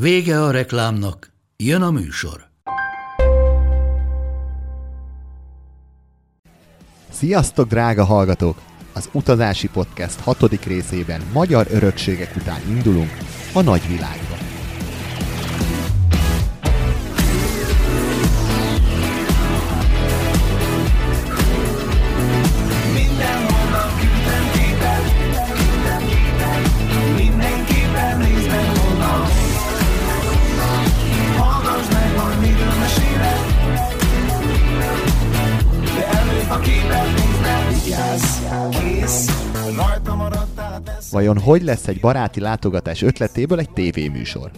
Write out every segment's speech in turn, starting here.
Vége a reklámnak, jön a műsor. Sziasztok, drága hallgatók! Az Utazási Podcast hatodik részében magyar örökségek után indulunk a nagyvilágba. Vajon hogy lesz egy baráti látogatás ötletéből egy tévéműsor?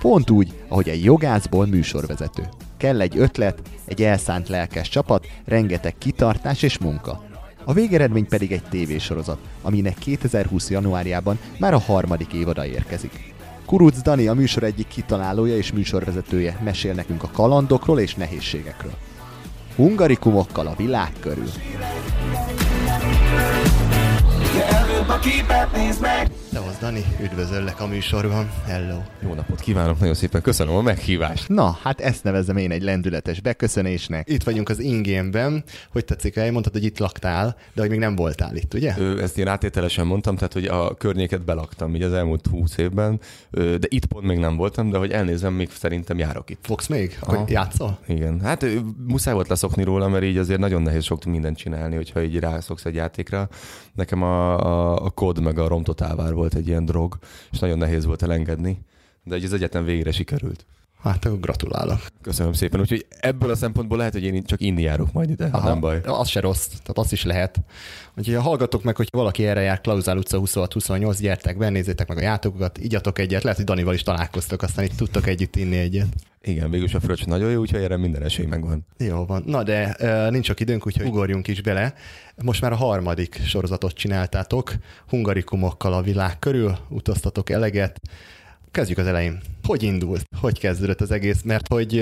Pont úgy, ahogy egy jogászból műsorvezető. Kell egy ötlet, egy elszánt lelkes csapat, rengeteg kitartás és munka. A végeredmény pedig egy tévésorozat, aminek 2020. januárjában már a harmadik évada érkezik. Kuruc Dani a műsor egyik kitalálója és műsorvezetője mesél nekünk a kalandokról és nehézségekről. Hungarikumokkal a világ körül. A képet nézd meg! Szevasz Dani, üdvözöllek a műsorban. Hello. Jó napot kívánok, nagyon szépen köszönöm a meghívást. Na, hát ezt nevezem én egy lendületes beköszönésnek. Itt vagyunk az ingénben. Hogy tetszik el? Mondtad, hogy itt laktál, de hogy még nem voltál itt, ugye? Ö, ezt én átételesen mondtam, tehát hogy a környéket belaktam így az elmúlt húsz évben, ö, de itt pont még nem voltam, de hogy elnézem, még szerintem járok itt. Fogsz még? Akkor játszol? Igen, hát ö, muszáj volt leszokni róla, mert így azért nagyon nehéz sok mindent csinálni, hogyha így rászoksz egy játékra. Nekem a, a, a kod meg a romtotálvár volt egy ilyen drog, és nagyon nehéz volt elengedni, de egy az egyetem végre sikerült. Hát akkor gratulálok. Köszönöm szépen. Úgyhogy ebből a szempontból lehet, hogy én csak inni járok majd ide, Aha, nem baj. Az se rossz, tehát az is lehet. Úgyhogy ha hallgatok meg, hogy valaki erre jár, Klauzál utca 26-28, gyertek be, nézzétek meg a játékokat, igyatok egyet, lehet, hogy Danival is találkoztok, aztán itt tudtok együtt inni egyet. Igen, végülis a fröccs nagyon jó, úgyhogy erre minden esély megvan. Jó van. Na de nincs csak időnk, úgyhogy ugorjunk is bele. Most már a harmadik sorozatot csináltátok, hungarikumokkal a világ körül, utaztatok eleget. Kezdjük az elején. Hogy indult? Hogy kezdődött az egész? Mert hogy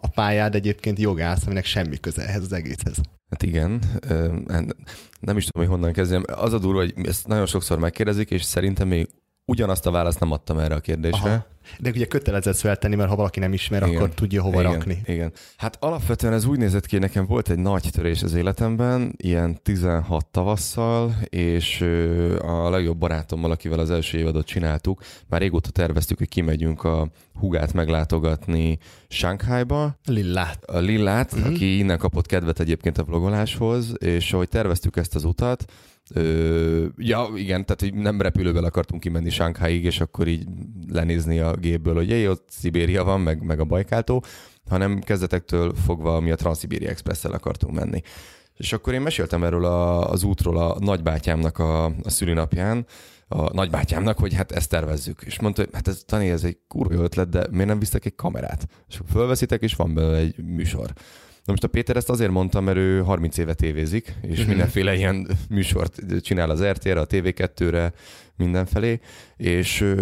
a pályád egyébként jogász, aminek semmi köze ehhez az egészhez. Hát igen, nem is tudom, hogy honnan kezdjem. Az a durva, hogy ezt nagyon sokszor megkérdezik, és szerintem még ugyanazt a választ nem adtam erre a kérdésre. Aha. De ugye kötelezett feltenni, mert ha valaki nem ismer, igen, akkor tudja hova igen, rakni. Igen. Hát alapvetően ez úgy nézett ki, hogy nekem volt egy nagy törés az életemben, ilyen 16 tavasszal, és a legjobb barátommal, akivel az első évadot csináltuk, már régóta terveztük, hogy kimegyünk a hugát meglátogatni Shanghaiba. Lillát. A Lillát, uh-huh. aki innen kapott kedvet egyébként a vlogoláshoz, és ahogy terveztük ezt az utat, Ö, ja, igen, tehát hogy nem repülővel akartunk kimenni Sánkháig, és akkor így lenézni a gépből, hogy jé, ott Szibéria van, meg, meg a Bajkáltó, hanem kezdetektől fogva mi a Transzibéria Express-el akartunk menni. És akkor én meséltem erről a, az útról a nagybátyámnak a, a szülinapján, a nagybátyámnak, hogy hát ezt tervezzük. És mondta, hogy hát ez, Tani, ez egy kurva ötlet, de miért nem visztek egy kamerát? És fölveszitek, és van belőle egy műsor. Na most a Péter ezt azért mondta, mert ő 30 éve tévézik, és uh-huh. mindenféle ilyen műsort csinál az RTR-re, a TV2-re, mindenfelé, és,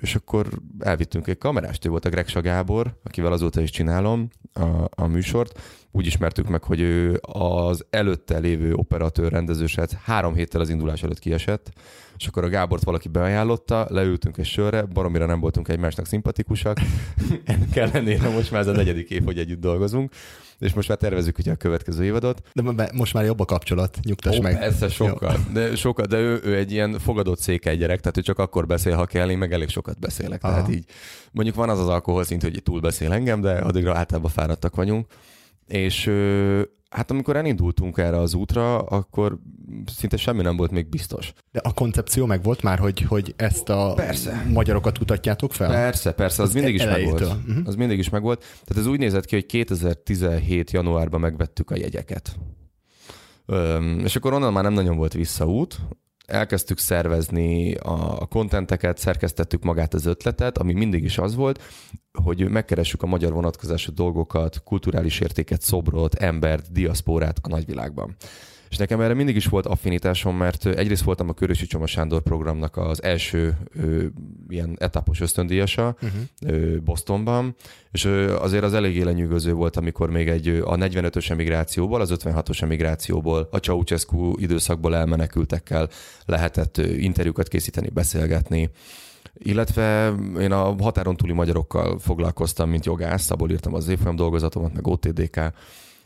és akkor elvittünk egy kamerást, ő volt a Greg Gábor, akivel azóta is csinálom a, a műsort. Úgy ismertük meg, hogy ő az előtte lévő operatőr rendezőset három héttel az indulás előtt kiesett, és akkor a Gábort valaki beajánlotta, leültünk egy sörre, baromira nem voltunk egymásnak szimpatikusak. Ennek ellenére most már ez a negyedik év, hogy együtt dolgozunk, és most már tervezünk ugye a következő évadot. De most már jobb a kapcsolat, nyugtass Ó, meg. Persze, sokkal. Jó. De, sokkal, de ő, ő, egy ilyen fogadott székely gyerek, tehát ő csak akkor beszél, ha kell, én meg elég sokat beszélek. Aha. Tehát így mondjuk van az az alkohol szint, hogy túl beszél engem, de addigra általában fáradtak vagyunk. És Hát amikor elindultunk erre az útra, akkor szinte semmi nem volt még biztos. De a koncepció meg volt már, hogy, hogy ezt a persze. magyarokat kutatjátok fel? Persze, persze, az, az mindig is megvolt. Uh-huh. Az mindig is megvolt. Tehát ez úgy nézett ki, hogy 2017 januárban megvettük a jegyeket. Öm, és akkor onnan már nem nagyon volt visszaút, elkezdtük szervezni a kontenteket, szerkesztettük magát az ötletet, ami mindig is az volt, hogy megkeressük a magyar vonatkozású dolgokat, kulturális értéket, szobrot, embert, diaszpórát a nagyvilágban. És nekem erre mindig is volt affinitásom, mert egyrészt voltam a Körösi Csoma Sándor programnak az első ö, ilyen etapos ösztöndíjasa uh-huh. ö, Bostonban, és ö, azért az eléggé lenyűgöző volt, amikor még egy a 45-ös emigrációból, az 56-os emigrációból, a Ceausescu időszakból elmenekültekkel lehetett interjúkat készíteni, beszélgetni. Illetve én a határon túli magyarokkal foglalkoztam, mint jogász, abból írtam az évfolyam dolgozatomat, meg OTDK,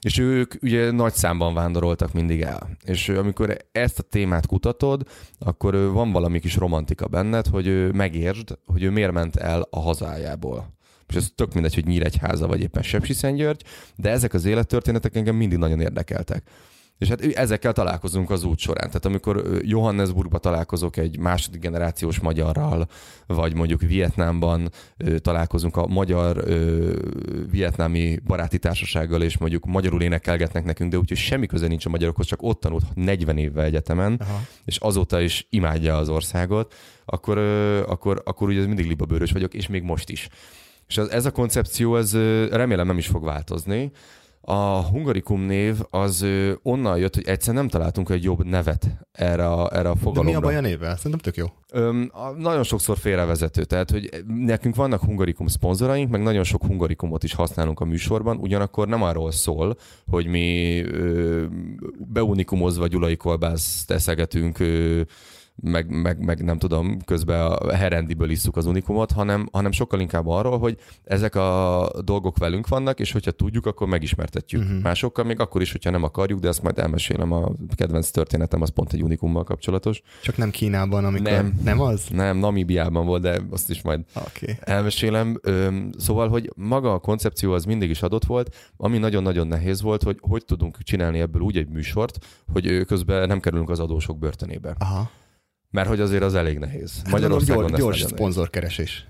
és ők ugye nagy számban vándoroltak mindig el. És amikor ezt a témát kutatod, akkor van valami kis romantika benned, hogy megértsd, hogy ő miért ment el a hazájából. És ez tök mindegy, hogy Nyíregyháza vagy éppen Sepsiszentgyörgy, de ezek az élettörténetek engem mindig nagyon érdekeltek. És hát ezekkel találkozunk az út során. Tehát amikor Johannesburgba találkozok egy második generációs magyarral, vagy mondjuk Vietnámban találkozunk a magyar vietnámi baráti társasággal, és mondjuk magyarul énekelgetnek nekünk, de úgyhogy semmi köze nincs a magyarokhoz, csak ott tanult 40 évvel egyetemen, Aha. és azóta is imádja az országot, akkor, akkor, akkor ugye mindig libabőrös vagyok, és még most is. És ez a koncepció, ez remélem nem is fog változni, a Hungarikum név az onnan jött, hogy egyszer nem találtunk egy jobb nevet erre a, erre a fogalomra. De mi a baj a névvel? Szerintem tök jó. Öm, a, nagyon sokszor félrevezető, tehát hogy nekünk vannak Hungarikum szponzoraink, meg nagyon sok Hungarikumot is használunk a műsorban, ugyanakkor nem arról szól, hogy mi ö, beunikumozva gyulai kolbászt eszegetünk ö, meg, meg, meg nem tudom, közben a herendiből isszuk az unikumot, hanem, hanem sokkal inkább arról, hogy ezek a dolgok velünk vannak, és hogyha tudjuk, akkor megismertetjük uh-huh. másokkal, még akkor is, hogyha nem akarjuk, de ezt majd elmesélem, a kedvenc történetem, az pont egy unikummal kapcsolatos. Csak nem Kínában, amikor nem, nem az? Nem, Namibiában volt, de azt is majd okay. elmesélem. Szóval, hogy maga a koncepció az mindig is adott volt, ami nagyon-nagyon nehéz volt, hogy hogy tudunk csinálni ebből úgy egy műsort, hogy közben nem kerülünk az adósok börtönébe. Aha. Mert hogy azért az elég nehéz. Hát Magyarországon gyors, gyors szponzorkeresés.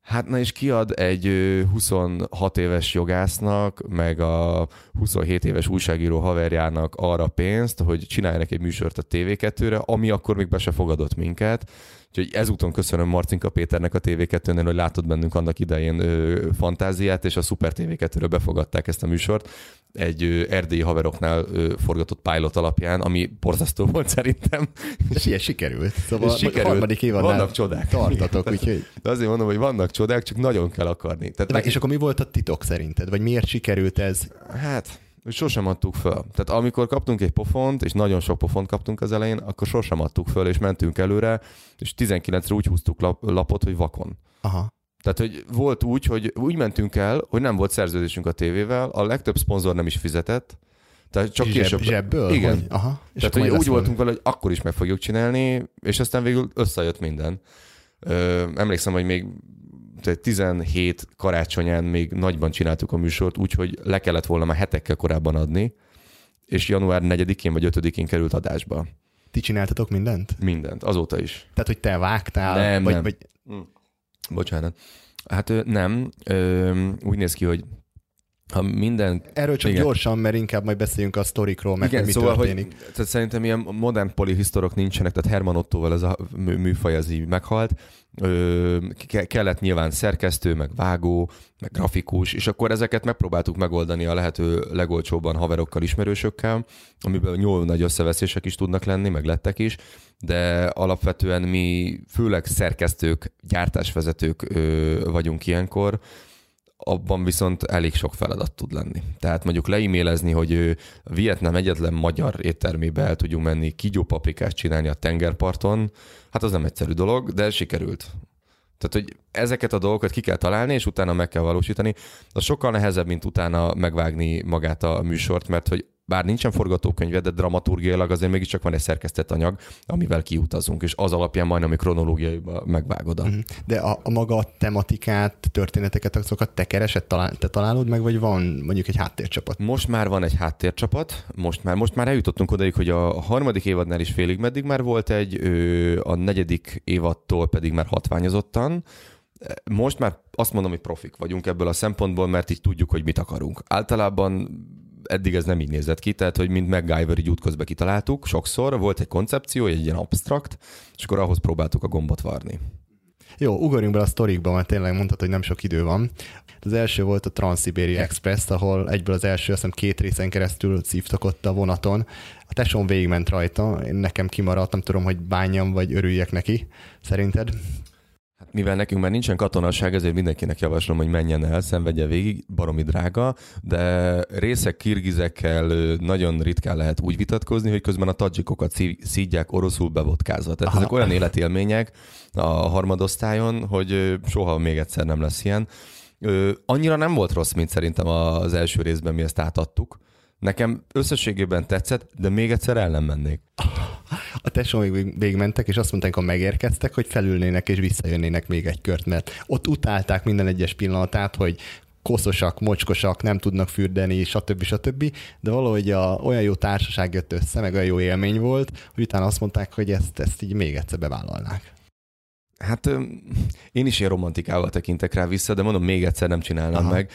Hát na és kiad egy 26 éves jogásznak, meg a 27 éves újságíró haverjának arra pénzt, hogy csináljanak egy műsort a TV2-re, ami akkor még be se fogadott minket. Úgyhogy ezúton köszönöm Marcinka Péternek a TV2-nél, hogy látod bennünk annak idején ö, fantáziát, és a Super TV2-ről befogadták ezt a műsort egy ö, erdélyi haveroknál ö, forgatott pilot alapján, ami borzasztó volt szerintem. És ilyen sikerült. Szóval sikerült. harmadik évadnál vannak csodák. Tartatok, úgyhogy... De azért mondom, hogy vannak csodák, csak nagyon kell akarni. Tehát meg, és akkor mi volt a titok szerinted? Vagy miért sikerült ez? Hát, hogy sosem adtuk föl. Tehát amikor kaptunk egy pofont, és nagyon sok pofont kaptunk az elején, akkor sosem adtuk föl, és mentünk előre, és 19-re úgy húztuk lap, lapot, hogy vakon. Aha. Tehát, hogy volt úgy, hogy úgy mentünk el, hogy nem volt szerződésünk a tévével, a legtöbb szponzor nem is fizetett, tehát csak Zseb, később. Zsebből? Igen. Hogy, aha. És Tehát, hogy úgy voltunk vele, hogy akkor is meg fogjuk csinálni, és aztán végül összejött minden. Ö, emlékszem, hogy még 17 karácsonyán még nagyban csináltuk a műsort, úgyhogy le kellett volna már hetekkel korábban adni, és január 4-én vagy 5-én került adásba. Ti csináltatok mindent? Mindent, azóta is. Tehát, hogy te vágtál? Nem, vagy, nem. Vagy... Hm. Bocsánat. Hát nem, úgy néz ki, hogy ha minden... Erről csak igen. gyorsan, mert inkább majd beszéljünk a sztorikról, meg Igen, mi szóval, történik. Hogy, tehát szerintem ilyen modern polihisztorok nincsenek, tehát Herman Ottoval ez a műfaj az így meghalt. Ö, kellett nyilván szerkesztő, meg vágó, meg grafikus, és akkor ezeket megpróbáltuk megoldani a lehető legolcsóbban haverokkal, ismerősökkel, amiből nyúl nagy összeveszések is tudnak lenni, meg lettek is, de alapvetően mi főleg szerkesztők, gyártásvezetők ö, vagyunk ilyenkor, abban viszont elég sok feladat tud lenni. Tehát mondjuk leimmélezni, hogy Vietnám egyetlen magyar éttermébe el tudjunk menni kígyópaprikát csinálni a tengerparton, hát az nem egyszerű dolog, de sikerült. Tehát, hogy ezeket a dolgokat ki kell találni, és utána meg kell valósítani. Az sokkal nehezebb, mint utána megvágni magát a műsort, mert hogy bár nincsen forgatókönyve, de dramaturgiailag azért mégiscsak van egy szerkesztett anyag, amivel kiutazunk, és az alapján majdnem, ami kronológiaiba megvágod. Mhm. De a, a maga tematikát, történeteket, azokat te keresed, talál, te találod meg, vagy van mondjuk egy háttércsapat? Most már van egy háttércsapat, most már, most már eljutottunk odaig, hogy a harmadik évadnál is félig meddig már volt egy, a negyedik évadtól pedig már hatványozottan, most már azt mondom, hogy profik vagyunk ebből a szempontból, mert így tudjuk, hogy mit akarunk. Általában eddig ez nem így nézett ki, tehát hogy mint MacGyver így útközben kitaláltuk, sokszor volt egy koncepció, egy ilyen abstrakt, és akkor ahhoz próbáltuk a gombot varni. Jó, ugorjunk bele a sztorikba, mert tényleg mondtad, hogy nem sok idő van. Az első volt a Trans-Sibéria Express, ahol egyből az első, azt hiszem két részen keresztül szívtak ott a vonaton. A tesóm végigment rajta, én nekem kimaradt, nem tudom, hogy bánjam vagy örüljek neki. Szerinted? Mivel nekünk már nincsen katonaság, ezért mindenkinek javaslom, hogy menjen el, szenvedje végig, baromi drága, de részek kirgizekkel nagyon ritkán lehet úgy vitatkozni, hogy közben a tadzsikokat szídják oroszul bevodkázva. Tehát Aha. ezek olyan életélmények a harmadosztályon, hogy soha még egyszer nem lesz ilyen. Annyira nem volt rossz, mint szerintem az első részben mi ezt átadtuk. Nekem összességében tetszett, de még egyszer el nem mennék a tesómig végigmentek, és azt mondták, ha megérkeztek, hogy felülnének és visszajönnének még egy kört, mert ott utálták minden egyes pillanatát, hogy koszosak, mocskosak, nem tudnak fürdeni, stb. stb. De valahogy a, olyan jó társaság jött össze, meg olyan jó élmény volt, hogy utána azt mondták, hogy ezt, ezt így még egyszer bevállalnák. Hát én is ilyen romantikával tekintek rá vissza, de mondom, még egyszer nem csinálnám Aha. meg,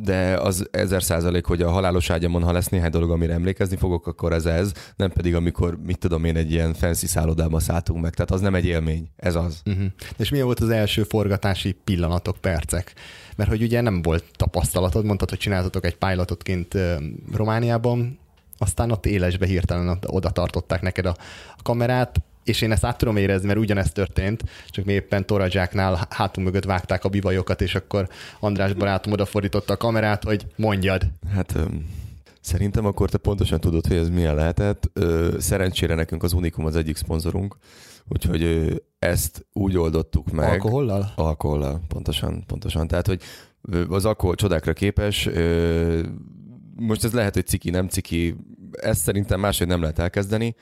de az ezer százalék, hogy a halálos ágyamon, ha lesz néhány dolog, amire emlékezni fogok, akkor ez ez, nem pedig amikor, mit tudom én, egy ilyen fancy szállodába szálltunk meg, tehát az nem egy élmény, ez az. Uh-huh. És milyen volt az első forgatási pillanatok, percek? Mert hogy ugye nem volt tapasztalatod, mondtad, hogy csináltatok egy pilotot kint Romániában, aztán ott élesbe hirtelen oda tartották neked a, a kamerát, és én ezt át tudom érezni, mert ugyanezt történt, csak mi éppen Toradzsáknál hátunk mögött vágták a bivajokat, és akkor András barátom odafordította a kamerát, hogy mondjad. Hát szerintem akkor te pontosan tudod, hogy ez milyen lehetett. Szerencsére nekünk az Unikum az egyik szponzorunk, úgyhogy ezt úgy oldottuk meg. Alkohollal? Alkohollal, pontosan, pontosan. Tehát, hogy az alkohol csodákra képes, most ez lehet, hogy ciki, nem ciki, ezt szerintem máshogy nem lehet elkezdeni,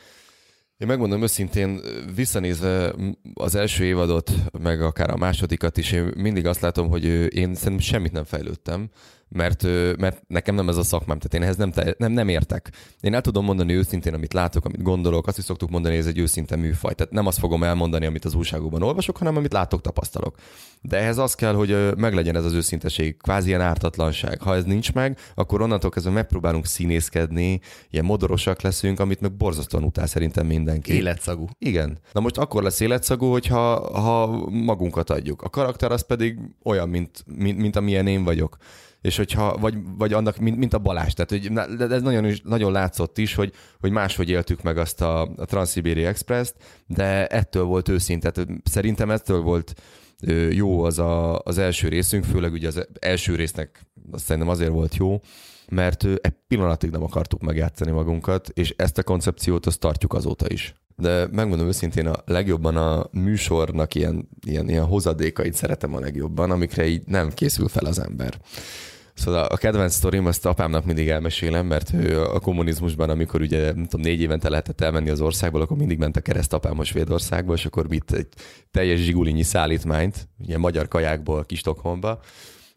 én megmondom őszintén, visszanézve az első évadot, meg akár a másodikat is, én mindig azt látom, hogy én szerintem semmit nem fejlődtem mert, mert nekem nem ez a szakmám, tehát én ehhez nem, te, nem, nem értek. Én el tudom mondani őszintén, amit látok, amit gondolok, azt is szoktuk mondani, hogy ez egy őszinte műfaj. Tehát nem azt fogom elmondani, amit az újságokban olvasok, hanem amit látok, tapasztalok. De ehhez az kell, hogy meglegyen ez az őszinteség, kvázi ilyen ártatlanság. Ha ez nincs meg, akkor onnantól kezdve megpróbálunk színészkedni, ilyen modorosak leszünk, amit meg borzasztóan utál szerintem mindenki. Életszagú. Igen. Na most akkor lesz életszagú, hogyha ha magunkat adjuk. A karakter az pedig olyan, mint, mint, mint amilyen én vagyok és hogyha, vagy, vagy annak, mint, mint a Balázs, tehát hogy ez nagyon, nagyon látszott is, hogy, hogy máshogy éltük meg azt a, a Transzibéri Express-t, de ettől volt őszinte, tehát szerintem ettől volt jó az a, az első részünk, főleg ugye az első résznek azt szerintem azért volt jó, mert egy pillanatig nem akartuk megjátszani magunkat, és ezt a koncepciót azt tartjuk azóta is. De megmondom őszintén, a legjobban a műsornak ilyen, ilyen, ilyen hozadékait szeretem a legjobban, amikre így nem készül fel az ember. Szóval a kedvenc sztorim, azt apámnak mindig elmesélem, mert ő a kommunizmusban, amikor ugye nem tudom, négy évente lehetett elmenni az országból, akkor mindig ment a keresztapám Svédországba, és akkor mit egy teljes zsigulinyi szállítmányt, ugye magyar kajákból kis Stockholmba,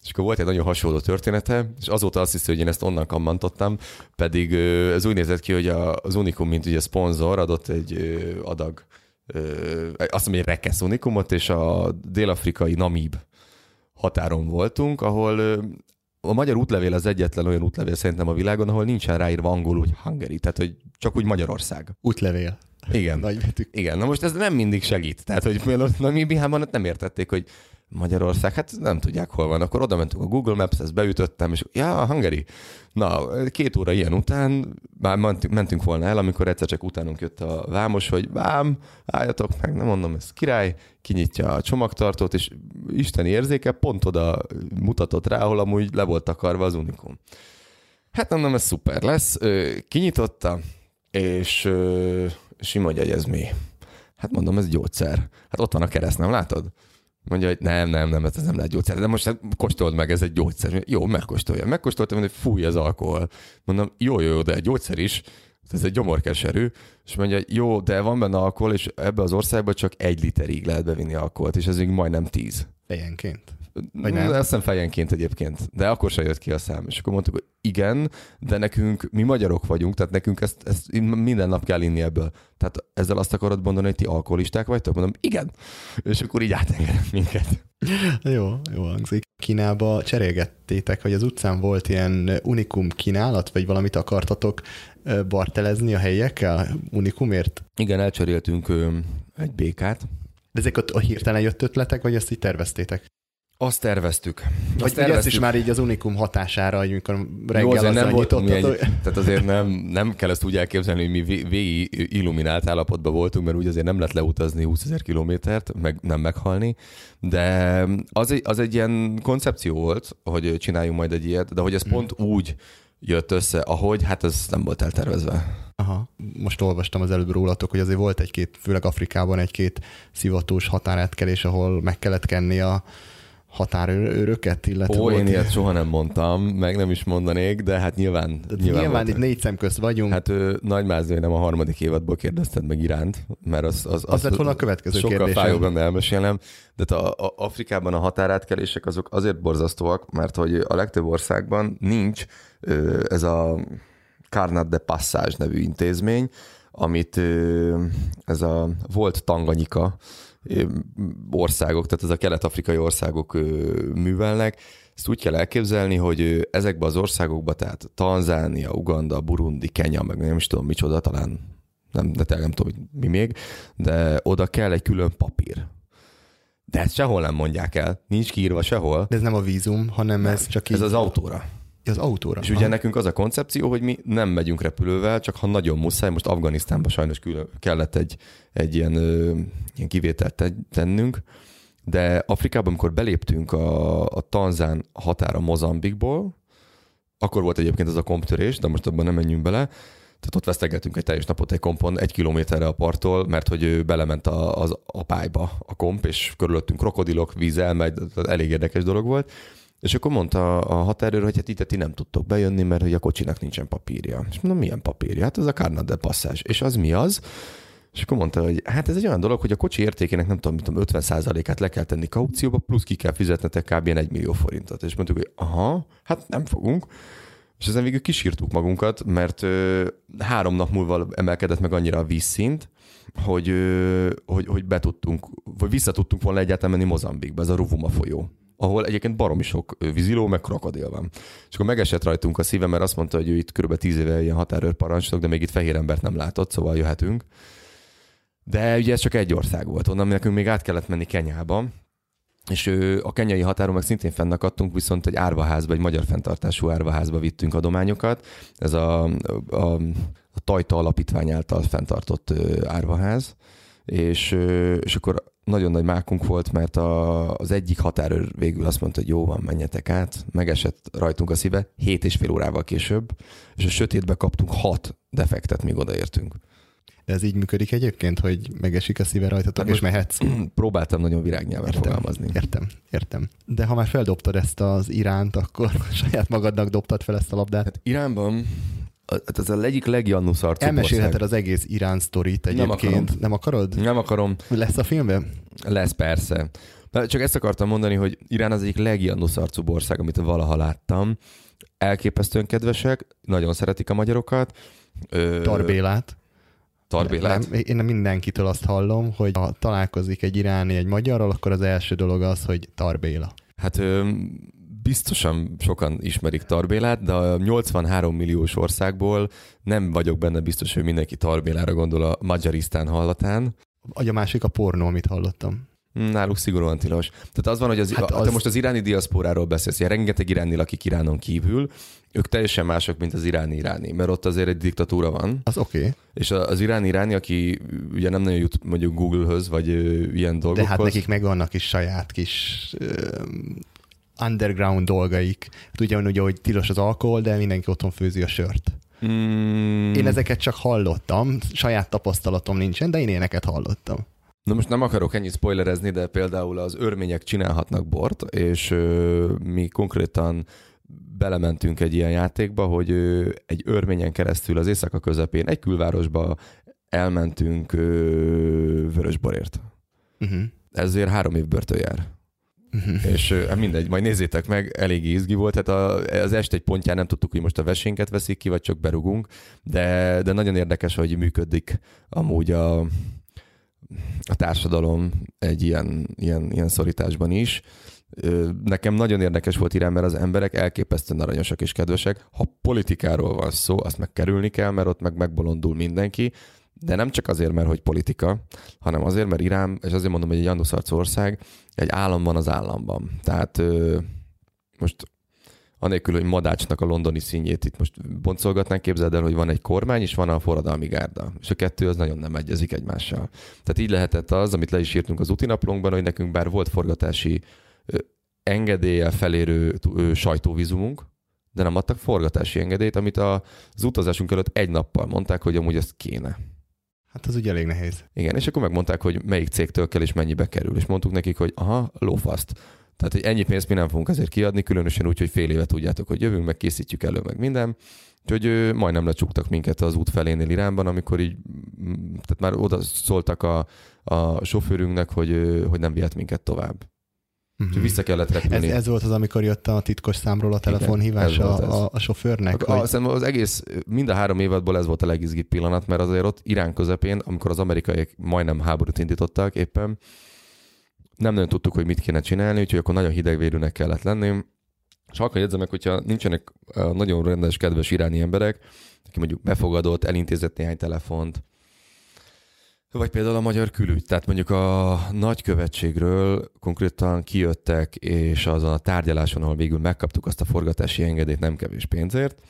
és akkor volt egy nagyon hasonló története, és azóta azt hiszem, hogy én ezt onnan kammantottam, pedig ez úgy nézett ki, hogy az Unicum, mint ugye szponzor, adott egy adag, azt mondom, egy rekesz Unicumot, és a dél-afrikai Namib határon voltunk, ahol a magyar útlevél az egyetlen olyan útlevél szerintem a világon, ahol nincsen ráírva angolul, hogy Hungary, tehát hogy csak úgy Magyarország. Útlevél. Igen. Nagy Igen, na most ez nem mindig segít. Tehát, hogy például Namibiában nem értették, hogy Magyarország, hát nem tudják, hol van. Akkor oda mentünk a Google Maps, ezt beütöttem, és ja, Hungary. Na, két óra ilyen után már mentünk volna el, amikor egyszer csak utánunk jött a vámos, hogy vám, álljatok meg, nem mondom, ez király, kinyitja a csomagtartót, és isteni érzéke pont oda mutatott rá, ahol amúgy le volt takarva az Unikum. Hát mondom, ez szuper lesz. Kinyitotta, és sima ez mi? Hát mondom, ez gyógyszer. Hát ott van a kereszt, nem látod? Mondja, hogy nem, nem, nem, ez nem lehet gyógyszer. De most hát kóstold meg, ez egy gyógyszer. Jó, megkóstolja. Megkóstoltam, hogy fúj az alkohol. Mondom, jó, jó, de egy gyógyszer is. Ez egy gyomorkeserű. És mondja, jó, de van benne alkohol, és ebbe az országba csak egy literig lehet bevinni alkoholt, és ez még majdnem tíz. Fejenként? Vagy nem? Azt hiszem fejenként egyébként, de akkor se jött ki a szám. És akkor mondtuk, hogy igen, de nekünk, mi magyarok vagyunk, tehát nekünk ezt, ezt minden nap kell inni ebből. Tehát ezzel azt akarod mondani, hogy ti alkoholisták vagytok? Mondom, igen. És akkor így átengedett minket. Jó, jó hangzik. Kínába cserélgettétek, hogy az utcán volt ilyen unikum kínálat, vagy valamit akartatok bartelezni a helyiekkel unikumért? Igen, elcseréltünk egy békát. De ezek ott a hirtelen jött ötletek, vagy ezt így terveztétek? Azt terveztük. Vagy Azt ugye ezt is már így az unikum hatására, hogy amikor Jó, reggel azért nem voltunk egy, tehát azért nem, nem kell ezt úgy elképzelni, hogy mi vé- végig illuminált állapotban voltunk, mert úgy azért nem lehet leutazni 20 ezer kilométert, meg nem meghalni, de az egy, az egy ilyen koncepció volt, hogy csináljunk majd egy ilyet, de hogy ez Hmm. pont úgy jött össze, ahogy, hát ez nem volt eltervezve. Aha. Most olvastam az előbb rólatok, hogy azért volt egy-két, főleg Afrikában egy-két szivatós határátkelés, ahol meg kellett kenni a határőröket, illetve Ó, én ilyet soha nem mondtam, meg nem is mondanék, de hát nyilván, nyilván, nyilván, itt négy szem közt vagyunk. Hát, Hát ő, Nagy Mázé, nem a harmadik évadból kérdezted meg iránt, mert az, az, az lett volna a következő sokkal kérdésem. fájóbb lenne elmesélnem, de a, a Afrikában a határátkelések azok azért borzasztóak, mert hogy a legtöbb országban nincs ez a Carnat de Passage nevű intézmény, amit ez a volt Tanganyika országok, tehát ez a kelet-afrikai országok művelnek, ezt úgy kell elképzelni, hogy ö, ezekbe az országokba, tehát Tanzánia, Uganda, Burundi, Kenya, meg nem is tudom micsoda, talán nem, de nem tudom, hogy mi még, de oda kell egy külön papír. De ezt sehol nem mondják el, nincs kiírva sehol. De ez nem a vízum, hanem ez csak így Ez az autóra. Az autóra. És ugye nekünk az a koncepció, hogy mi nem megyünk repülővel, csak ha nagyon muszáj, most Afganisztánban sajnos külön kellett egy, egy ilyen, ö, ilyen kivételt te- tennünk, de Afrikában, amikor beléptünk a, a Tanzán határa Mozambikból, akkor volt egyébként ez a komptörés, de most abban nem menjünk bele, tehát ott vesztegeltünk egy teljes napot egy kompon egy kilométerre a parttól, mert hogy ő belement a, az a pályba a komp, és körülöttünk krokodilok, víz elmegy, elég érdekes dolog volt. És akkor mondta a határőr, hogy hát itt ti nem tudtok bejönni, mert hogy a kocsinak nincsen papírja. És mondom, milyen papírja? Hát ez a Carnat de Passage. És az mi az? És akkor mondta, hogy hát ez egy olyan dolog, hogy a kocsi értékének nem tudom, mit tudom 50%-át le kell tenni kaucióba, plusz ki kell fizetnetek kb. ilyen 1 millió forintot. És mondtuk, hogy aha, hát nem fogunk. És ezen végül kisírtuk magunkat, mert ö, három nap múlva emelkedett meg annyira a vízszint, hogy, ö, hogy, hogy be tudtunk, vagy vissza tudtunk volna egyáltalán menni Mozambikba, ez a Ruvuma folyó ahol egyébként baromi sok víziló, meg krokodil van. És akkor megesett rajtunk a szíve, mert azt mondta, hogy ő itt kb. 10 éve ilyen határőr parancsnok, de még itt fehér embert nem látott, szóval jöhetünk. De ugye ez csak egy ország volt, onnan nekünk még át kellett menni Kenyába, és a kenyai határon meg szintén fennakadtunk, viszont egy árvaházba, egy magyar fenntartású árvaházba vittünk adományokat. Ez a, a, a Tajta Alapítvány által fenntartott árvaház, és, és akkor nagyon nagy mákunk volt, mert a, az egyik határőr végül azt mondta, hogy jó van, menjetek át, megesett rajtunk a szíve, hét és fél órával később, és a sötétbe kaptunk hat defektet, míg odaértünk. De ez így működik egyébként, hogy megesik a szíve rajtatok, Hát és mehetsz. Próbáltam nagyon virágnyelven fogalmazni. Értem, értem. De ha már feldobtad ezt az iránt, akkor saját magadnak dobtad fel ezt a labdát. Hát Iránban ez a egyik legjannusz arcú Elmesélheted az egész Irán sztorit Nem egyébként. akarom. Nem akarod? Nem akarom, Lesz a filmben? lesz persze. Csak ezt akartam mondani, hogy Irán az egyik legjannusz arcú ország, amit valaha láttam. Elképesztően kedvesek, nagyon szeretik a magyarokat. Ö, Tarbélát. Tarbélát. Nem, én mindenkitől azt hallom, hogy ha találkozik egy iráni egy magyarral, akkor az első dolog az, hogy Tarbéla. Hát ö, biztosan sokan ismerik Tarbélát, de a 83 milliós országból nem vagyok benne biztos, hogy mindenki Tarbélára gondol a Magyarisztán hallatán. A másik a pornó, amit hallottam. Náluk szigorúan tilos. Tehát az van, hogy az, Hát hát az... te most az iráni diaszporáról beszélsz, ilyen rengeteg iráni lakik Iránon kívül, ők teljesen mások, mint az iráni iráni, mert ott azért egy diktatúra van, Az oké, okay. és a- az iráni iráni, aki ugye nem nagyon jut mondjuk Google-höz, vagy ö, ilyen dolgokhoz. de hát nekik megvannak is saját kis ö, underground dolgaik. Hát ugye, ugye, hogy tilos az alkohol, de mindenki otthon főzi a sört. Mm, Én ezeket csak hallottam, saját tapasztalatom nincsen, de én éneket hallottam. Na most nem akarok ennyit spoilerezni, de például az örmények csinálhatnak bort, és ö, mi konkrétan belementünk egy ilyen játékba, hogy ö, egy örményen keresztül az éjszaka közepén egy külvárosba elmentünk ö, vörösborért. Uh-huh. Ezért három év börtön jár. És hát mindegy, majd nézzétek meg, elég izgi volt. Tehát a, az este egy pontján nem tudtuk, hogy most a vesénket veszik ki, vagy csak berugunk, de, de nagyon érdekes, hogy működik amúgy a, a társadalom egy ilyen, ilyen, ilyen szorításban is. Nekem nagyon érdekes volt irány, mert az emberek elképesztően aranyosak és kedvesek. Ha politikáról van szó, azt meg kerülni kell, mert ott meg megbolondul mindenki, de nem csak azért, mert hogy politika, hanem azért, mert Irán, és azért mondom, hogy egy Janduszarc ország, egy államban az államban. Tehát most anélkül, hogy Madácsnak a londoni színjét itt most boncolgatnánk, képzeld el, hogy van egy kormány, és van a forradalmi gárda. És a kettő az nagyon nem egyezik egymással. Tehát így lehetett az, amit le is írtunk az útinaplónkban, hogy nekünk bár volt forgatási engedéllyel felérő sajtóvizumunk, de nem adtak forgatási engedélyt, amit az utazásunk előtt egy nappal mondták, hogy amúgy ezt kéne. Hát az ugye elég nehéz. Igen, és akkor megmondták, hogy melyik cégtől kell és mennyibe kerül. És mondtuk nekik, hogy aha, lófaszt. Tehát, hogy ennyi pénzt mi nem fogunk ezért kiadni, különösen úgy, hogy fél évet tudjátok, hogy jövünk, meg készítjük elő, meg minden. Úgyhogy majdnem lecsuktak minket az út felénél Iránban, amikor így, tehát már oda szóltak a, a sofőrünknek, hogy, hogy nem vihet minket tovább. Uh-huh. Vissza kellett repülni. Ez, ez volt az, amikor jött a titkos számról a telefonhívás a, a, a sofőrnek? A, hogy... az egész, mind a három évadból ez volt a legizgibb pillanat, mert azért ott Irán közepén, amikor az amerikaiak majdnem háborút indítottak éppen, nem nagyon tudtuk, hogy mit kéne csinálni, úgyhogy akkor nagyon hidegvérűnek kellett lenni. És akkor jegyzem meg, hogyha nincsenek nagyon rendes, kedves iráni emberek, aki mondjuk befogadott, elintézett néhány telefont, vagy például a magyar külügy, tehát mondjuk a nagykövetségről konkrétan kijöttek, és azon a tárgyaláson, ahol végül megkaptuk azt a forgatási engedélyt nem kevés pénzért,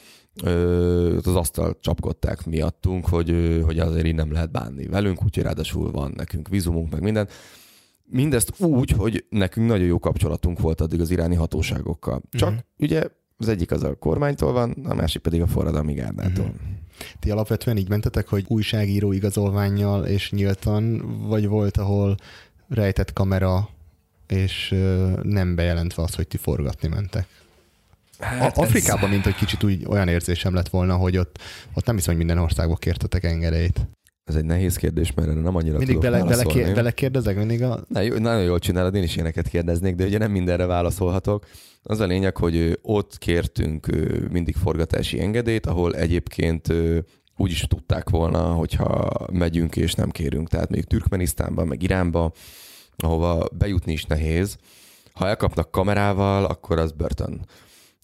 az asztal csapkodták miattunk, hogy, hogy azért így nem lehet bánni velünk, úgyhogy ráadásul van nekünk vízumunk, meg minden. Mindezt úgy, hogy nekünk nagyon jó kapcsolatunk volt addig az iráni hatóságokkal. Csak uh-huh. ugye az egyik az a kormánytól van, a másik pedig a forradalmi gárdától. Uh-huh. Ti alapvetően így mentetek, hogy újságíró igazolványjal és nyíltan, vagy volt, ahol rejtett kamera, és nem bejelentve az, hogy ti forgatni mentek? Hát Afrikában, ez... mint hogy kicsit úgy olyan érzésem lett volna, hogy ott, ott nem hiszem, hogy minden országból kértetek engedélyt. Ez egy nehéz kérdés, mert erre nem annyira Mindig bele, bele, kér, bele kérdezek mindig a... Ne, nagyon jól csinálod, én is ilyeneket kérdeznék, de ugye nem mindenre válaszolhatok. Az a lényeg, hogy ott kértünk mindig forgatási engedélyt, ahol egyébként úgy is tudták volna, hogyha megyünk és nem kérünk. Tehát még Türkmenisztánban, meg Iránba, ahova bejutni is nehéz. Ha elkapnak kamerával, akkor az börtön.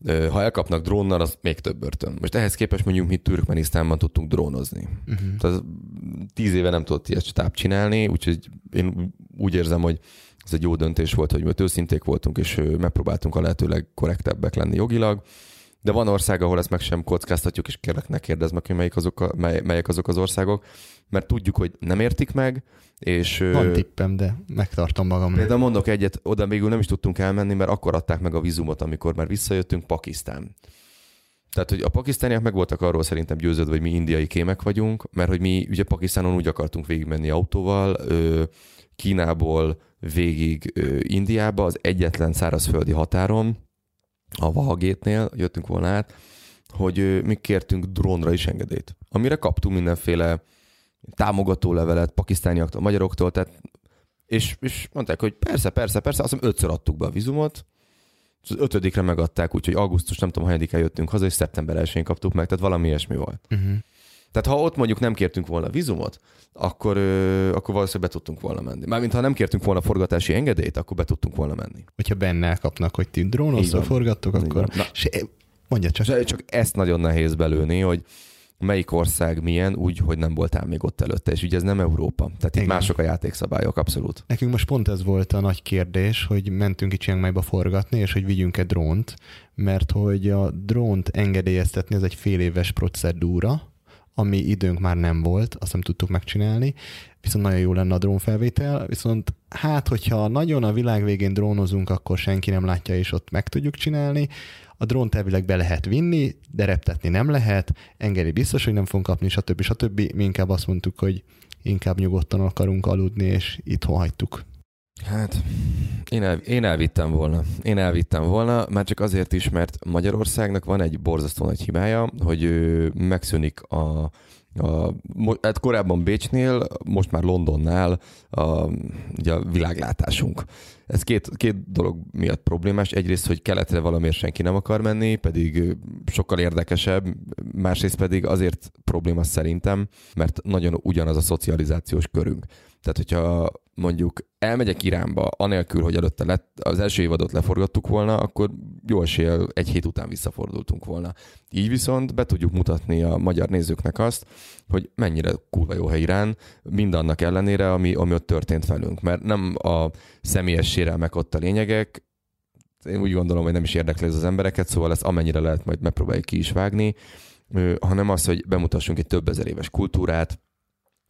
Ha elkapnak drónnal, az még több börtön. Most ehhez képest mondjuk mi Türkmenisztánban tudtunk drónozni. Uh-huh. Tehát tíz éve nem tudott ilyet stáb csinálni, úgyhogy én úgy érzem, hogy ez egy jó döntés volt, hogy mi őszinték voltunk, és megpróbáltunk a lehetőleg korrektebbek lenni jogilag. De van ország, ahol ezt meg sem kockáztatjuk, és kérlek ne kérdezz meg, hogy melyik azok a, mely, melyek azok az országok, mert tudjuk, hogy nem értik meg, és... Van tippem, de megtartom magam. De mondok egyet, oda végül nem is tudtunk elmenni, mert akkor adták meg a vízumot, amikor már visszajöttünk, Pakisztán. Tehát, hogy a pakisztániak meg voltak arról szerintem győződve, hogy mi indiai kémek vagyunk, mert hogy mi ugye Pakisztánon úgy akartunk végigmenni autóval, Kínából végig Indiába, az egyetlen szárazföldi határon, a Vahagétnél jöttünk volna át, hogy mi kértünk drónra is engedélyt, amire kaptunk mindenféle támogató levelet pakisztániaktól, magyaroktól, tehát és, és mondták, hogy persze, persze, persze, azt hiszem ötször adtuk be a vizumot, az ötödikre megadták, úgyhogy augusztus, nem tudom, hanyadikán jöttünk haza, és szeptember 1 kaptuk meg, tehát valami ilyesmi volt. Uh-huh. Tehát ha ott mondjuk nem kértünk volna vizumot, akkor, akkor valószínűleg be tudtunk volna menni. Mármint ha nem kértünk volna forgatási engedélyt, akkor be tudtunk volna menni. Hogyha benne kapnak, hogy ti drónozzal forgattok, akkor... Na, mondja csak. Csak ezt nagyon nehéz belőni, hogy melyik ország milyen, úgy, hogy nem voltál még ott előtte, és ugye ez nem Európa. Tehát Igen. itt mások a játékszabályok, abszolút. Nekünk most pont ez volt a nagy kérdés, hogy mentünk itt Chiang forgatni, és hogy vigyünk egy drónt, mert hogy a drónt engedélyeztetni, ez egy fél éves procedúra, ami időnk már nem volt, azt nem tudtuk megcsinálni, viszont nagyon jó lenne a drónfelvétel, viszont hát, hogyha nagyon a világ végén drónozunk, akkor senki nem látja, és ott meg tudjuk csinálni. A drónt elvileg be lehet vinni, de reptetni nem lehet, engedi biztos, hogy nem fogunk kapni, stb. stb. Mi inkább azt mondtuk, hogy inkább nyugodtan akarunk aludni, és itthon hagytuk. Hát, én, el, én elvittem volna. Én elvittem volna, már csak azért is, mert Magyarországnak van egy borzasztó nagy hibája, hogy megszűnik a a, hát korábban Bécsnél, most már Londonnál a, ugye a világlátásunk. Ez két, két dolog miatt problémás. Egyrészt, hogy keletre valamiért senki nem akar menni, pedig sokkal érdekesebb, másrészt pedig azért probléma szerintem, mert nagyon ugyanaz a szocializációs körünk. Tehát, hogyha mondjuk elmegyek Iránba, anélkül, hogy előtte lett, az első évadot leforgattuk volna, akkor jó eséllyel egy hét után visszafordultunk volna. Így viszont be tudjuk mutatni a magyar nézőknek azt, hogy mennyire kurva jó hely Irán, mindannak ellenére, ami, ami ott történt velünk. Mert nem a személyes sérelmek ott a lényegek, én úgy gondolom, hogy nem is érdekli ez az embereket, szóval ezt amennyire lehet majd megpróbáljuk ki is vágni, hanem az, hogy bemutassunk egy több ezer éves kultúrát,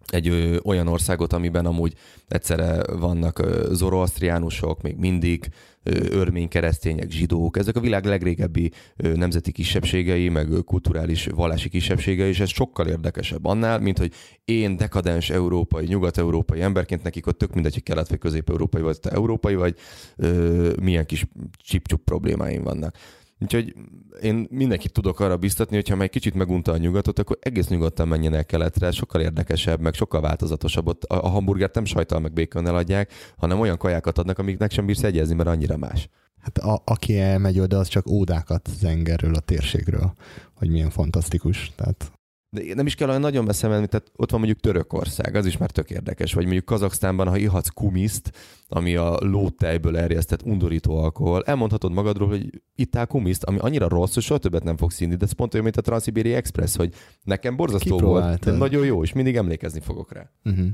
egy ö, olyan országot, amiben amúgy egyszerre vannak ö, zoroasztriánusok, még mindig, ö, örmény keresztények, zsidók, ezek a világ legrégebbi ö, nemzeti kisebbségei, meg ö, kulturális vallási kisebbségei, és ez sokkal érdekesebb annál, mint hogy én dekadens európai, nyugat-európai emberként nekik ott tök mindegy, hogy kelet vagy közép-európai vagy, te európai vagy, ö, milyen kis csipcsup problémáim vannak. Úgyhogy én mindenkit tudok arra biztatni, hogy ha már egy kicsit megunta a nyugatot, akkor egész nyugodtan menjen el keletre, sokkal érdekesebb, meg sokkal változatosabb. Ott a, hamburgert nem sajtal meg békonnel adják, hanem olyan kajákat adnak, amiknek sem bírsz egyezni, mert annyira más. Hát a, aki elmegy oda, az csak ódákat zengerről, a térségről, hogy milyen fantasztikus. Tehát de nem is kell olyan nagyon messze menni, tehát ott van mondjuk Törökország, az is már tök érdekes, vagy mondjuk Kazaksztánban, ha ihatsz kumiszt, ami a lótejből erjesztett undorító alkohol, elmondhatod magadról, hogy ittál kumiszt, ami annyira rossz, hogy soha többet nem fogsz inni, de ez pont olyan, mint a Transzibéri Express, hogy nekem borzasztó volt, de nagyon jó, és mindig emlékezni fogok rá. Uh-huh.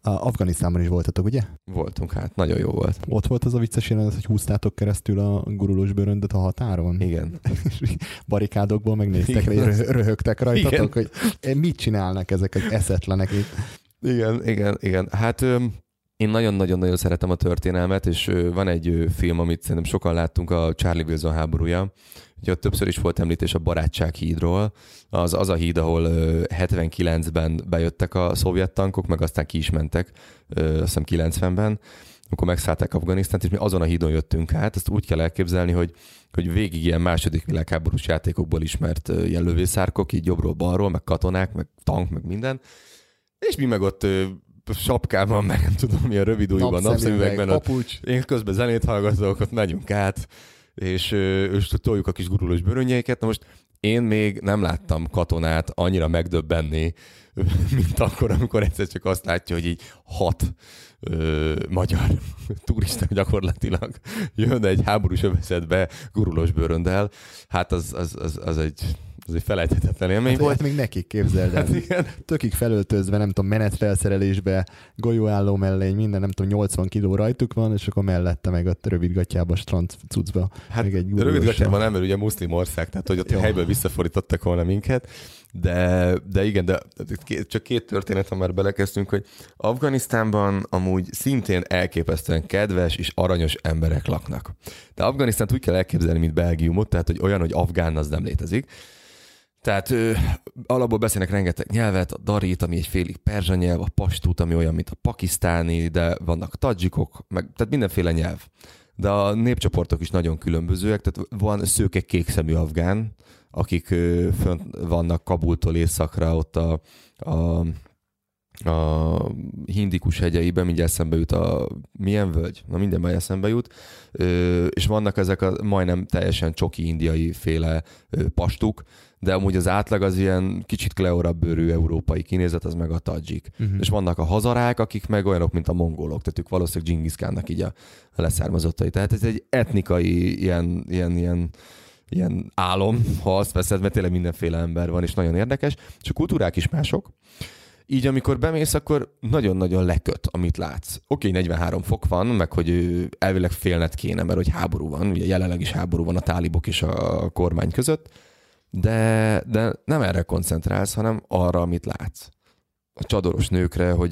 A Afganisztánban is voltatok, ugye? Voltunk, hát nagyon jó volt. Ott volt az a vicces jelenet, hogy húztátok keresztül a gurulós bőröndöt a határon? Igen. barikádokból megnéztek, Igen. röhögtek rajtatok, igen. hogy mit csinálnak ezek az eszetlenek itt. Igen, igen, igen. Hát én nagyon-nagyon-nagyon szeretem a történelmet, és van egy film, amit szerintem sokan láttunk, a Charlie Wilson háborúja, Ugye ott többször is volt említés a Barátság hídról. Az, az a híd, ahol 79-ben bejöttek a szovjet tankok, meg aztán ki is mentek, azt hiszem 90-ben, amikor megszállták Afganisztánt, és mi azon a hídon jöttünk át. Ezt úgy kell elképzelni, hogy, hogy végig ilyen második világháborús játékokból ismert ilyen lövészárkok, így jobbról-balról, meg katonák, meg tank, meg minden. És mi meg ott sapkában, meg nem tudom mi a rövid újban, napszemüvegben. Papucs. Én közben zenét hallgatok, ott megyünk át és, és toljuk a kis gurulós bőrönjeiket. Na most én még nem láttam katonát annyira megdöbbenni, mint akkor, amikor egyszer csak azt látja, hogy így hat ö, magyar turista gyakorlatilag jön egy háborús övezetbe gurulós bőröndel. Hát az, az, az, az egy ez egy felejthetetlen élmény hát volt. még nekik, képzeld el. Hát igen. Tökig felöltözve, nem tudom, menetfelszerelésbe, golyóálló mellény, minden, nem tudom, 80 kiló rajtuk van, és akkor mellette meg a rövidgatjába, strand cuccba. Hát még egy rövidgatjában nem, mert ugye muszlim ország, tehát hogy ott Jó. helyből visszafordítottak volna minket, de, de igen, de csak két történet, ha már belekezdtünk, hogy Afganisztánban amúgy szintén elképesztően kedves és aranyos emberek laknak. De Afganisztánt úgy kell elképzelni, mint Belgiumot, tehát hogy olyan, hogy afgán az nem létezik, tehát ő, alapból beszélnek rengeteg nyelvet, a darit, ami egy félig perzsa nyelv, a pastút, ami olyan, mint a pakisztáni, de vannak tadzsikok, meg, tehát mindenféle nyelv. De a népcsoportok is nagyon különbözőek, tehát van szőke kékszemű afgán, akik fönt vannak Kabultól északra, ott a, a a Hindikus hegyeiben, mindjárt eszembe jut a milyen völgy, na minden majd eszembe jut, ö, és vannak ezek a majdnem teljesen csoki indiai féle ö, pastuk, de amúgy az átlag az ilyen kicsit kleorabb bőrű európai kinézet, az meg a tadzsik. Uh-huh. És vannak a hazarák, akik meg olyanok, mint a mongolok, tehát ők valószínűleg Dzsingiszkánnak így a leszármazottai. Tehát ez egy etnikai ilyen, ilyen, ilyen ilyen álom, ha azt veszed, mert tényleg mindenféle ember van, és nagyon érdekes, és a kultúrák is mások. Így amikor bemész, akkor nagyon-nagyon leköt, amit látsz. Oké, okay, 43 fok van, meg hogy elvileg félnet kéne, mert hogy háború van, ugye jelenleg is háború van a tálibok és a kormány között, de, de nem erre koncentrálsz, hanem arra, amit látsz. A csadoros nőkre, hogy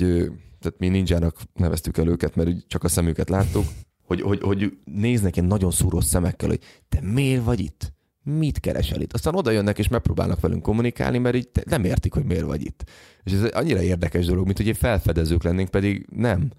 tehát mi ninjának neveztük el őket, mert csak a szemüket láttuk, hogy, hogy, hogy néznek ilyen nagyon szúrós szemekkel, hogy te miért vagy itt? Mit keresel itt? Aztán oda jönnek és megpróbálnak velünk kommunikálni, mert így nem értik, hogy miért vagy itt. És ez annyira érdekes dolog, mint hogy egy felfedezők lennénk, pedig nem.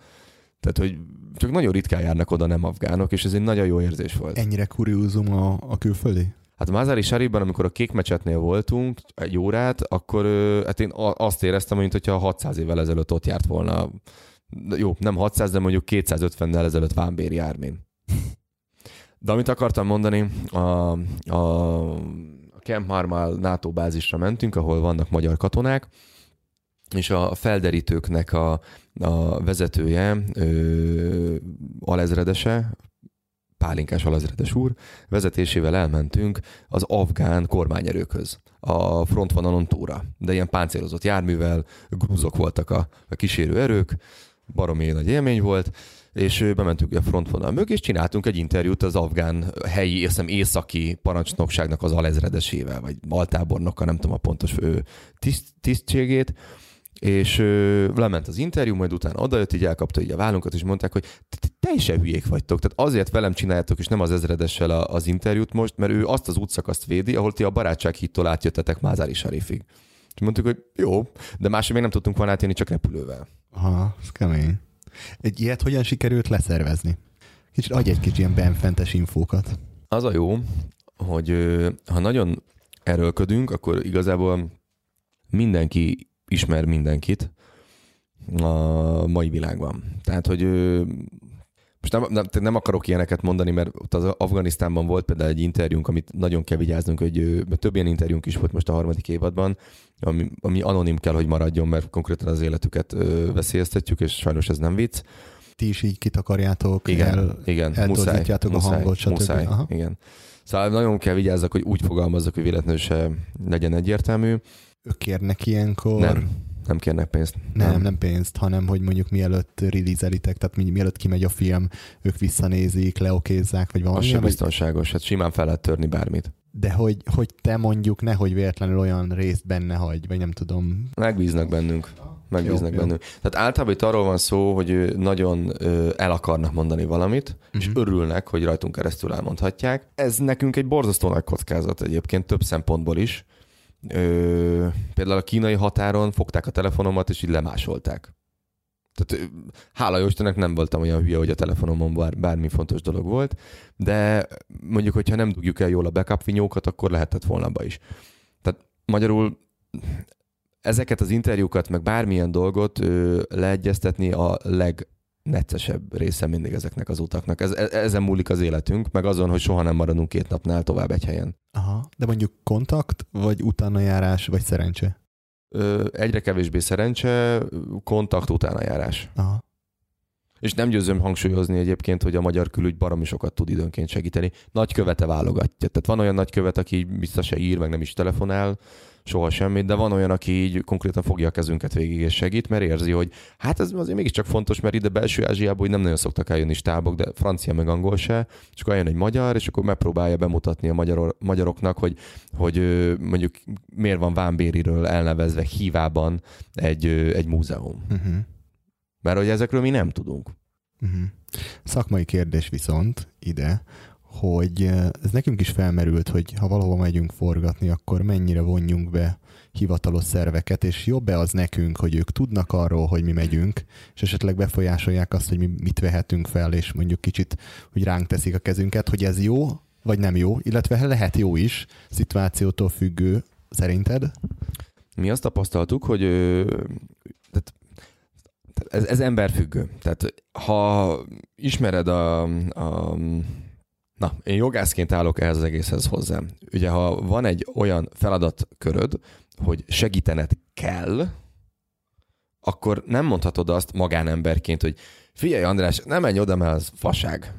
Tehát, hogy csak nagyon ritkán járnak oda nem afgánok, és ez egy nagyon jó érzés volt. Ennyire kuriózum a, a külföldi? Hát Mazari Sariban, amikor a kék mecsetnél voltunk egy órát, akkor hát én azt éreztem, mint hogyha 600 évvel ezelőtt ott járt volna. Jó, nem 600, de mondjuk 250-nel ezelőtt Vámbéri Ármén. De amit akartam mondani, a, a Camp Marmal NATO bázisra mentünk, ahol vannak magyar katonák, és a felderítőknek a, a vezetője, ö, alezredese, Pálinkás alezredes úr, vezetésével elmentünk az afgán kormányerőkhöz, a frontvonalon túra, de ilyen páncélozott járművel, grúzok voltak a, a kísérő erők, baromi nagy élmény volt, és bementünk a frontvonal mögé, és csináltunk egy interjút az afgán helyi, észem északi parancsnokságnak az alezredesével, vagy altábornokkal, nem tudom a pontos tiszt, tisztségét, és ö, lement az interjú, majd utána odajött, így elkapta így a vállunkat, és mondták, hogy teljesen hülyék vagytok. Tehát azért velem csináljátok, és nem az ezredessel a, az interjút most, mert ő azt az útszakaszt védi, ahol ti a barátság hittól átjöttetek Mázári Sarifig. És mondtuk, hogy jó, de máshogy még nem tudtunk volna átjönni, csak repülővel. Aha, ez kemény. Egy ilyet hogyan sikerült leszervezni? Kicsit adj egy kicsit ilyen benfentes infókat. Az a jó, hogy ha nagyon erőlködünk, akkor igazából mindenki ismer mindenkit a mai világban. Tehát, hogy most nem, nem, nem akarok ilyeneket mondani, mert ott az Afganisztánban volt például egy interjúnk, amit nagyon kell vigyáznunk, hogy mert több ilyen interjúnk is volt most a harmadik évadban, ami, ami anonim kell, hogy maradjon, mert konkrétan az életüket ö, veszélyeztetjük, és sajnos ez nem vicc. Ti is így kitakarjátok, igen, el, igen, muszáj, a muszáj, hangot, stb. Muszáj, Aha. igen. Szóval nagyon kell vigyázzak, hogy úgy fogalmazzak, hogy véletlenül se legyen egyértelmű. Ők kérnek ilyenkor? Nem, nem kérnek pénzt. Nem, nem, nem pénzt, hanem hogy mondjuk mielőtt release tehát mielőtt kimegy a film, ők visszanézik, leokézzák, vagy valami. Az sem biztonságos, hát simán fel lehet törni bármit. De hogy, hogy te mondjuk nehogy véletlenül olyan részt benne hagy, vagy nem tudom. Megbíznak bennünk. Megbíznak jó, bennünk. Jó. Tehát általában itt arról van szó, hogy nagyon el akarnak mondani valamit, uh-huh. és mhm. örülnek, hogy rajtunk keresztül elmondhatják. Ez nekünk egy borzasztó nagy kockázat egyébként több szempontból is Ö, például a kínai határon fogták a telefonomat, és így lemásolták. Tehát hála jó Istennek nem voltam olyan hülye, hogy a telefonomon bár, bármi fontos dolog volt, de mondjuk, hogyha nem dugjuk el jól a backup vinyókat, akkor lehetett volna be is. Tehát magyarul ezeket az interjúkat, meg bármilyen dolgot ö, leegyeztetni a leg neccesebb része mindig ezeknek az utaknak. Ez, e, ezen múlik az életünk, meg azon, hogy soha nem maradunk két napnál tovább egy helyen. Aha, de mondjuk kontakt, vagy utána járás, vagy szerencse? Ö, egyre kevésbé szerencse, kontakt, utána járás. Aha. És nem győzöm hangsúlyozni egyébként, hogy a magyar külügy baromi sokat tud időnként segíteni. Nagykövete válogatja. Tehát van olyan nagykövet, aki vissza se ír, meg nem is telefonál, soha semmit, de van olyan, aki így konkrétan fogja a kezünket végig és segít, mert érzi, hogy hát ez azért mégiscsak fontos, mert ide belső Ázsiából nem nagyon szoktak eljönni stábok, de francia meg angol se, és akkor eljön egy magyar, és akkor megpróbálja bemutatni a magyar, magyaroknak, hogy, hogy mondjuk miért van Vámbériről elnevezve hívában egy, egy múzeum. Uh-huh. Mert hogy ezekről mi nem tudunk. Uh-huh. Szakmai kérdés viszont ide, hogy ez nekünk is felmerült, hogy ha valahova megyünk forgatni, akkor mennyire vonjunk be hivatalos szerveket, és jobb-e az nekünk, hogy ők tudnak arról, hogy mi megyünk, és esetleg befolyásolják azt, hogy mi mit vehetünk fel, és mondjuk kicsit, hogy ránk teszik a kezünket, hogy ez jó, vagy nem jó, illetve lehet jó is, szituációtól függő, szerinted? Mi azt tapasztaltuk, hogy ez, ez emberfüggő. Tehát ha ismered a, a Na, én jogászként állok ehhez az egészhez hozzá. Ugye, ha van egy olyan feladatköröd, hogy segítened kell, akkor nem mondhatod azt magánemberként, hogy figyelj András, nem menj oda, mert az faság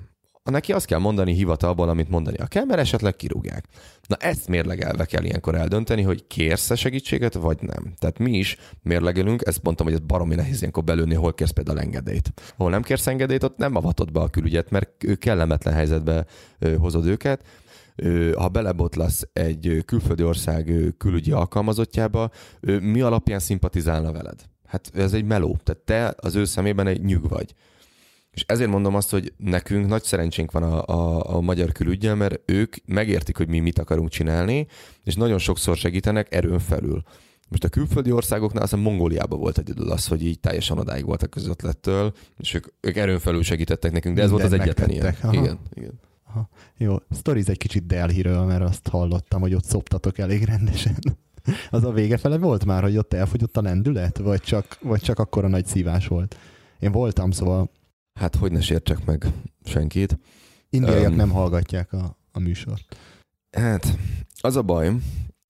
neki azt kell mondani hivatalban, amit mondani a kell, mert esetleg kirúgják. Na ezt mérlegelve kell ilyenkor eldönteni, hogy kérsz-e segítséget, vagy nem. Tehát mi is mérlegelünk, ezt mondtam, hogy ez baromi nehéz ilyenkor belőni, hol kérsz például engedélyt. Hol nem kérsz engedélyt, ott nem avatod be a külügyet, mert kellemetlen helyzetbe hozod őket ha belebotlasz egy külföldi ország külügyi alkalmazottjába, mi alapján szimpatizálna veled? Hát ez egy meló, tehát te az ő szemében egy nyug vagy. És ezért mondom azt, hogy nekünk nagy szerencsénk van a, a, a magyar külügyel, mert ők megértik, hogy mi mit akarunk csinálni, és nagyon sokszor segítenek erőn felül. Most a külföldi országoknál aztán Mongóliában volt egyedül az, hogy így teljesen odáig volt a közöttlettől, és ők, ők erőn felül segítettek nekünk, de ez Minden volt az egyetlen ilyen. Igen, igen. Aha. Jó, sztoriz egy kicsit Delhiről, mert azt hallottam, hogy ott szoptatok elég rendesen. Az a vége fele volt már, hogy ott elfogyott a lendület, vagy csak, vagy csak akkor a nagy szívás volt? Én voltam, szóval Hát hogy ne sértsek meg senkit. indiaiak Öm. nem hallgatják a, a műsort. Hát az a baj,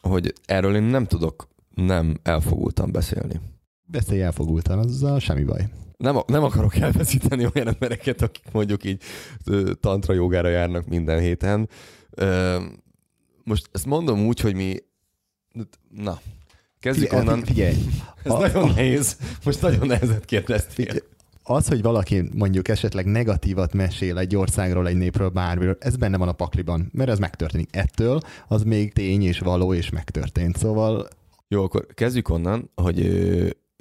hogy erről én nem tudok nem elfogultan beszélni. Beszélj elfogultan, azzal semmi baj. Nem, nem akarok elveszíteni olyan embereket, akik mondjuk így tantra jogára járnak minden héten. Most ezt mondom úgy, hogy mi... Na, kezdjük Figyelj, onnan. figyelj, Ez a- nagyon nehéz. Most nagyon nehezet kérdeztél. Az, hogy valaki mondjuk esetleg negatívat mesél egy országról, egy népről, bármiről, ez benne van a pakliban, mert ez megtörténik. Ettől az még tény és való és megtörtént. Szóval Jó, akkor kezdjük onnan, hogy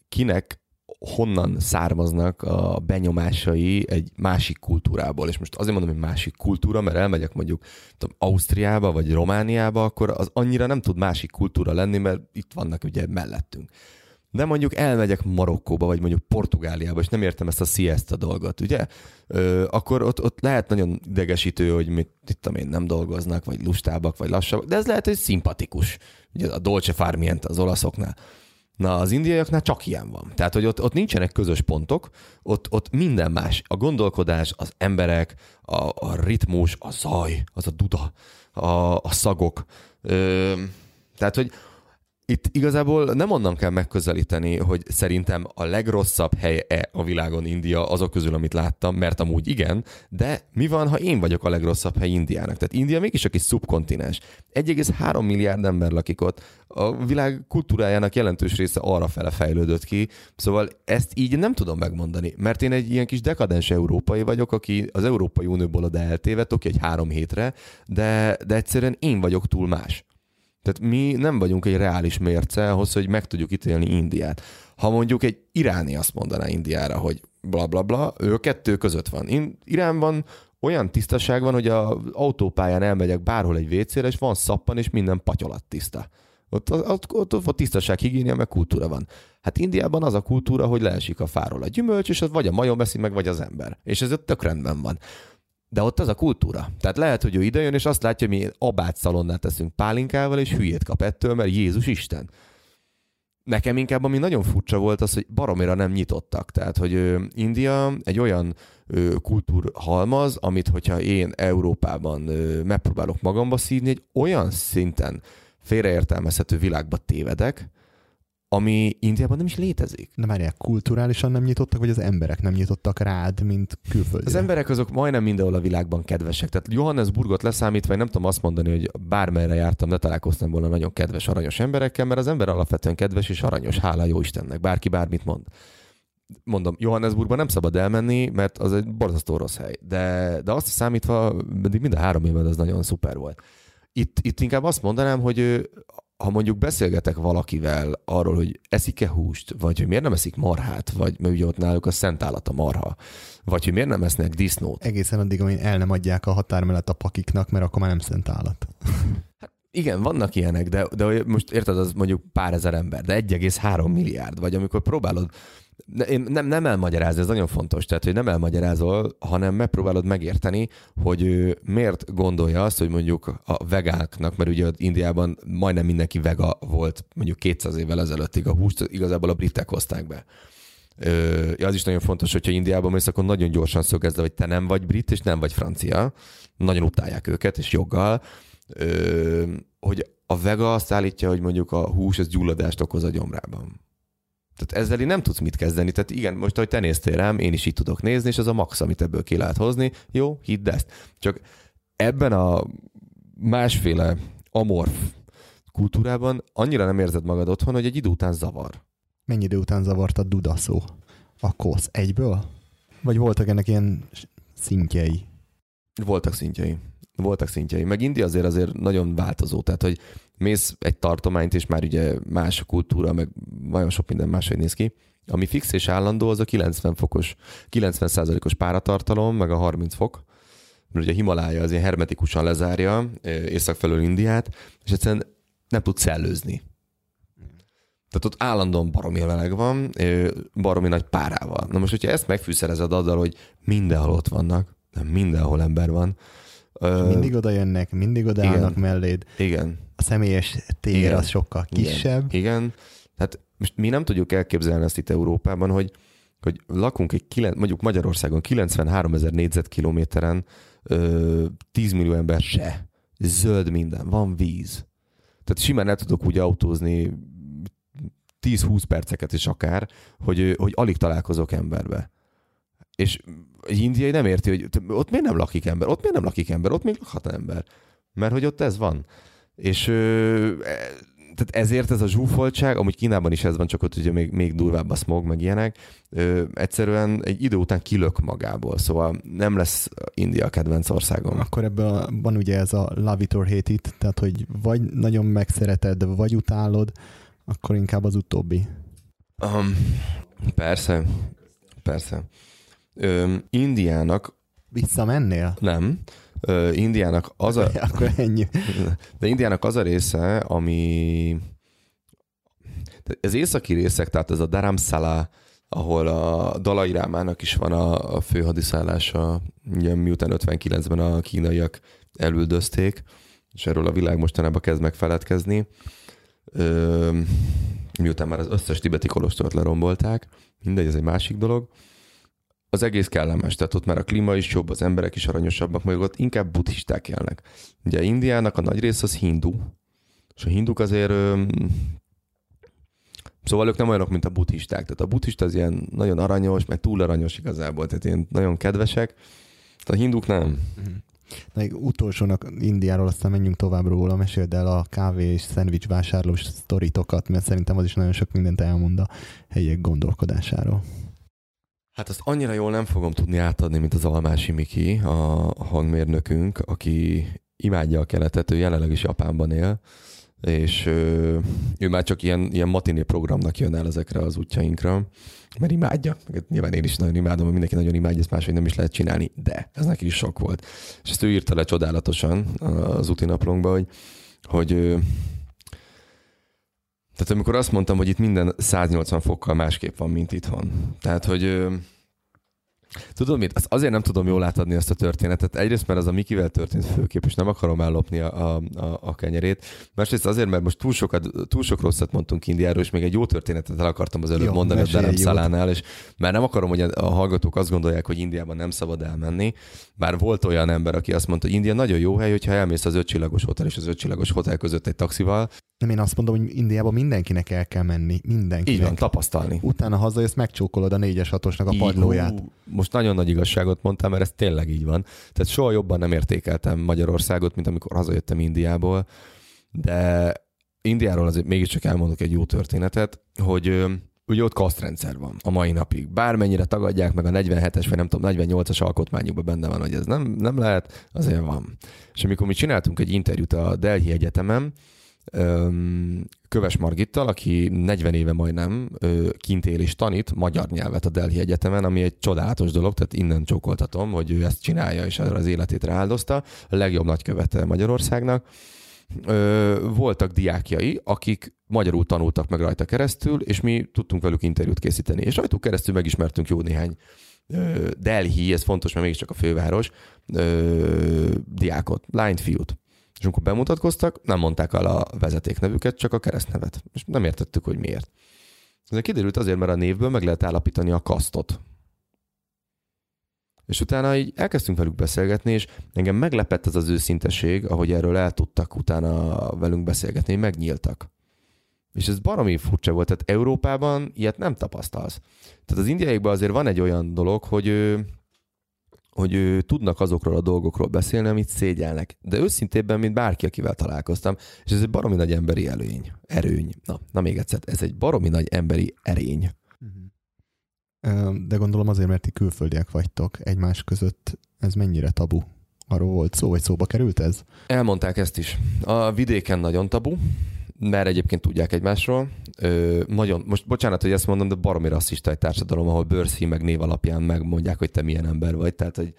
kinek honnan származnak a benyomásai egy másik kultúrából. És most azért mondom, hogy másik kultúra, mert elmegyek mondjuk tudom, Ausztriába vagy Romániába, akkor az annyira nem tud másik kultúra lenni, mert itt vannak ugye mellettünk. De mondjuk elmegyek Marokkóba, vagy mondjuk Portugáliába, és nem értem ezt a siesta dolgot, ugye? Ö, akkor ott, ott lehet nagyon idegesítő, hogy mit, mit tudom én, nem dolgoznak, vagy lustábbak, vagy lassabbak, de ez lehet, hogy szimpatikus. Ugye a Dolce Farmiente az olaszoknál. Na, az indiaiaknál csak ilyen van. Tehát, hogy ott, ott nincsenek közös pontok, ott, ott minden más. A gondolkodás, az emberek, a, a ritmus, a zaj, az a duda, a, a szagok. Ö, tehát, hogy itt igazából nem onnan kell megközelíteni, hogy szerintem a legrosszabb hely-e a világon India azok közül, amit láttam, mert amúgy igen, de mi van, ha én vagyok a legrosszabb hely Indiának? Tehát India mégis egy szubkontinens. 1,3 milliárd ember lakik ott, a világ kultúrájának jelentős része arra fele fejlődött ki, szóval ezt így nem tudom megmondani, mert én egy ilyen kis dekadens európai vagyok, aki az Európai Unióból oda eltévedt, oké, egy három hétre, de, de egyszerűen én vagyok túl más. Tehát mi nem vagyunk egy reális mérce ahhoz, hogy meg tudjuk ítélni Indiát. Ha mondjuk egy iráni azt mondaná Indiára, hogy bla bla bla, ő kettő között van. In- Iránban olyan tisztaság van, hogy az autópályán elmegyek bárhol egy vécére, és van szappan, és minden patyolat tiszta. Ott, ott, ott, ott a tisztaság, higiénia, meg kultúra van. Hát Indiában az a kultúra, hogy leesik a fáról a gyümölcs, és az vagy a majom eszi meg, vagy az ember. És ez ott tök rendben van. De ott az a kultúra. Tehát lehet, hogy ő idejön, és azt látja, hogy mi abát szalonnát teszünk pálinkával, és hülyét kap ettől, mert Jézus Isten. Nekem inkább ami nagyon furcsa volt az, hogy baromira nem nyitottak. Tehát, hogy India egy olyan kultúrhalmaz, amit hogyha én Európában megpróbálok magamba szívni, egy olyan szinten félreértelmezhető világba tévedek, ami Indiában nem is létezik. nem várják, kulturálisan nem nyitottak, vagy az emberek nem nyitottak rád, mint külföldre? Az emberek azok majdnem mindenhol a világban kedvesek. Tehát Johannesburgot leszámítva, én nem tudom azt mondani, hogy bármerre jártam, ne találkoztam volna nagyon kedves, aranyos emberekkel, mert az ember alapvetően kedves és aranyos, hála jó Istennek, bárki bármit mond. Mondom, Johannesburgban nem szabad elmenni, mert az egy borzasztó rossz hely. De, de azt számítva, pedig mind a három évben az nagyon szuper volt. Itt, itt inkább azt mondanám, hogy ha mondjuk beszélgetek valakivel arról, hogy eszik-e húst, vagy hogy miért nem eszik marhát, vagy mert ugye ott náluk a szent állat a marha, vagy hogy miért nem esznek disznót. Egészen addig, amíg el nem adják a határ mellett a pakiknak, mert akkor már nem szent állat. Igen, vannak ilyenek, de, de most érted, az mondjuk pár ezer ember, de 1,3 milliárd, vagy amikor próbálod, én nem, nem elmagyarázni, ez nagyon fontos, tehát hogy nem elmagyarázol, hanem megpróbálod megérteni, hogy ő miért gondolja azt, hogy mondjuk a vegáknak, mert ugye Indiában majdnem mindenki vega volt mondjuk 200 évvel ezelőttig, a húst igazából a britek hozták be. Ö, az is nagyon fontos, hogyha Indiában mész, akkor nagyon gyorsan szögezd, le, hogy te nem vagy brit, és nem vagy francia. Nagyon utálják őket, és joggal. Ö, hogy a vega azt állítja, hogy mondjuk a hús az gyulladást okoz a gyomrában. Tehát ezzel én nem tudsz mit kezdeni. Tehát igen, most, ahogy te néztél rám, én is így tudok nézni, és az a max, amit ebből ki lehet hozni. Jó, hidd ezt. Csak ebben a másféle amorf kultúrában annyira nem érzed magad otthon, hogy egy idő után zavar. Mennyi idő után zavart a duda szó? A kosz egyből? Vagy voltak ennek ilyen szintjei? Voltak szintjei. Voltak szintjei. Meg India azért azért nagyon változó. Tehát, hogy mész egy tartományt, és már ugye más a kultúra, meg nagyon sok minden máshogy néz ki. Ami fix és állandó, az a 90 fokos, 90 százalékos páratartalom, meg a 30 fok. Mert ugye a Himalája azért hermetikusan lezárja észak felől Indiát, és egyszerűen nem tud szellőzni. Tehát ott állandóan baromi meleg van, baromi nagy párával. Na most, hogyha ezt megfűszerezed azzal, hogy mindenhol ott vannak, nem mindenhol ember van, mindig oda jönnek, mindig odaállnak igen. melléd. Igen. A személyes tér igen. az sokkal kisebb. Igen. igen. Hát most mi nem tudjuk elképzelni ezt itt Európában, hogy, hogy lakunk egy, mondjuk Magyarországon 93 ezer négyzetkilométeren, 10 millió ember se. Zöld minden, van víz. Tehát simán el tudok úgy autózni 10-20 perceket is akár, hogy, hogy alig találkozok emberbe. És egy indiai nem érti, hogy ott miért nem lakik ember, ott miért nem lakik ember, ott még lakhat ember. Mert hogy ott ez van. És tehát ezért ez a zsúfoltság, amúgy Kínában is ez van, csak ott ugye még, még durvább a smog, meg ilyenek, ö, egyszerűen egy idő után kilök magából, szóval nem lesz India a kedvenc országom. Akkor ebben van ugye ez a love it or hate it, tehát hogy vagy nagyon megszereted, vagy utálod, akkor inkább az utóbbi. Um, persze, persze. Ö, Indiának... Visszamennél? Nem. Indiának az a... Akkor ennyi. De Indiának az a része, ami... Ez északi részek, tehát ez a Dharamsala, ahol a Dalai Rámának is van a, a főhadiszállása, ugye, miután 59-ben a kínaiak elüldözték, és erről a világ mostanában kezd megfeledkezni. Ö, miután már az összes tibeti kolostort lerombolták, mindegy, ez egy másik dolog az egész kellemes, tehát ott már a klíma is jobb, az emberek is aranyosabbak, meg ott inkább buddhisták élnek. Ugye Indiának a nagy rész az hindu, és a hinduk azért Szóval ők nem olyanok, mint a buddhisták. Tehát a buddhista az ilyen nagyon aranyos, meg túl aranyos igazából, tehát ilyen nagyon kedvesek. A hinduk nem. Mhm. Na, utolsónak Indiáról, aztán menjünk tovább róla, meséld el a kávé és szendvics vásárlós sztoritokat, mert szerintem az is nagyon sok mindent elmond a helyiek gondolkodásáról. Hát azt annyira jól nem fogom tudni átadni, mint az Almási Miki, a hangmérnökünk, aki imádja a keletet, ő jelenleg is Japánban él, és ő, ő már csak ilyen, ilyen matiné programnak jön el ezekre az útjainkra, mert imádja, meg nyilván én is nagyon imádom, hogy mindenki nagyon imádja, ezt máshogy nem is lehet csinálni, de ez neki is sok volt. És ezt ő írta le csodálatosan az úti naplónkba, hogy, hogy tehát amikor azt mondtam, hogy itt minden 180 fokkal másképp van, mint itthon. Tehát, hogy Tudod mit? Azt azért nem tudom jól átadni ezt a történetet. Egyrészt, mert az a Mikivel történt főkép, és nem akarom ellopni a, a, a, a kenyerét. Másrészt azért, mert most túl, sokat, túl sok rosszat mondtunk Indiáról, és még egy jó történetet el akartam az előbb jó, mondani a Derem Szalánál, és már nem akarom, hogy a hallgatók azt gondolják, hogy Indiában nem szabad elmenni. Bár volt olyan ember, aki azt mondta, hogy India nagyon jó hely, hogyha elmész az ötcsillagos hotel és az ötcsillagos hotel között egy taxival, nem, én azt mondom, hogy Indiában mindenkinek el kell menni. Mindenkinek. Így van, tapasztalni. Utána hazajössz, megcsókolod a négyes hatosnak a padlóját. most nagyon nagy igazságot mondtam, mert ez tényleg így van. Tehát soha jobban nem értékeltem Magyarországot, mint amikor hazajöttem Indiából. De Indiáról azért mégiscsak elmondok egy jó történetet, hogy ugye ott kasztrendszer van a mai napig. Bármennyire tagadják meg a 47-es, vagy nem tudom, 48-as alkotmányukban benne van, hogy ez nem, nem lehet, azért van. És amikor mi csináltunk egy interjút a Delhi Egyetemen, Köves Margittal, aki 40 éve majdnem kint él és tanít magyar nyelvet a Delhi Egyetemen, ami egy csodálatos dolog, tehát innen csókoltatom, hogy ő ezt csinálja és az életét rááldozta, a legjobb nagykövete Magyarországnak. Voltak diákjai, akik magyarul tanultak meg rajta keresztül, és mi tudtunk velük interjút készíteni. És rajtuk keresztül megismertünk jó néhány Delhi, ez fontos, mert mégiscsak a főváros, diákot, lányt, fiút. És amikor bemutatkoztak, nem mondták el a vezetéknevüket, csak a keresztnevet. És nem értettük, hogy miért. Ez kiderült azért, mert a névből meg lehet állapítani a kasztot. És utána így elkezdtünk velük beszélgetni, és engem meglepett ez az őszinteség, ahogy erről el tudtak utána velünk beszélgetni, megnyíltak. És ez baromi furcsa volt, tehát Európában ilyet nem tapasztalsz. Tehát az indiaiakban azért van egy olyan dolog, hogy hogy ő, tudnak azokról a dolgokról beszélni, amit szégyelnek. De őszintébben, mint bárki, akivel találkoztam, és ez egy baromi nagy emberi előny, erőny. Na, na még egyszer, ez egy baromi nagy emberi erény. Mhm. De gondolom azért, mert ti külföldiek vagytok egymás között, ez mennyire tabu? Arról volt szó, vagy szóba került ez? Elmondták ezt is. A vidéken nagyon tabu, mert egyébként tudják egymásról. Ö, nagyon, most bocsánat, hogy ezt mondom, de baromi rasszista egy társadalom, ahol bőrszín meg név alapján megmondják, hogy te milyen ember vagy. Tehát, hogy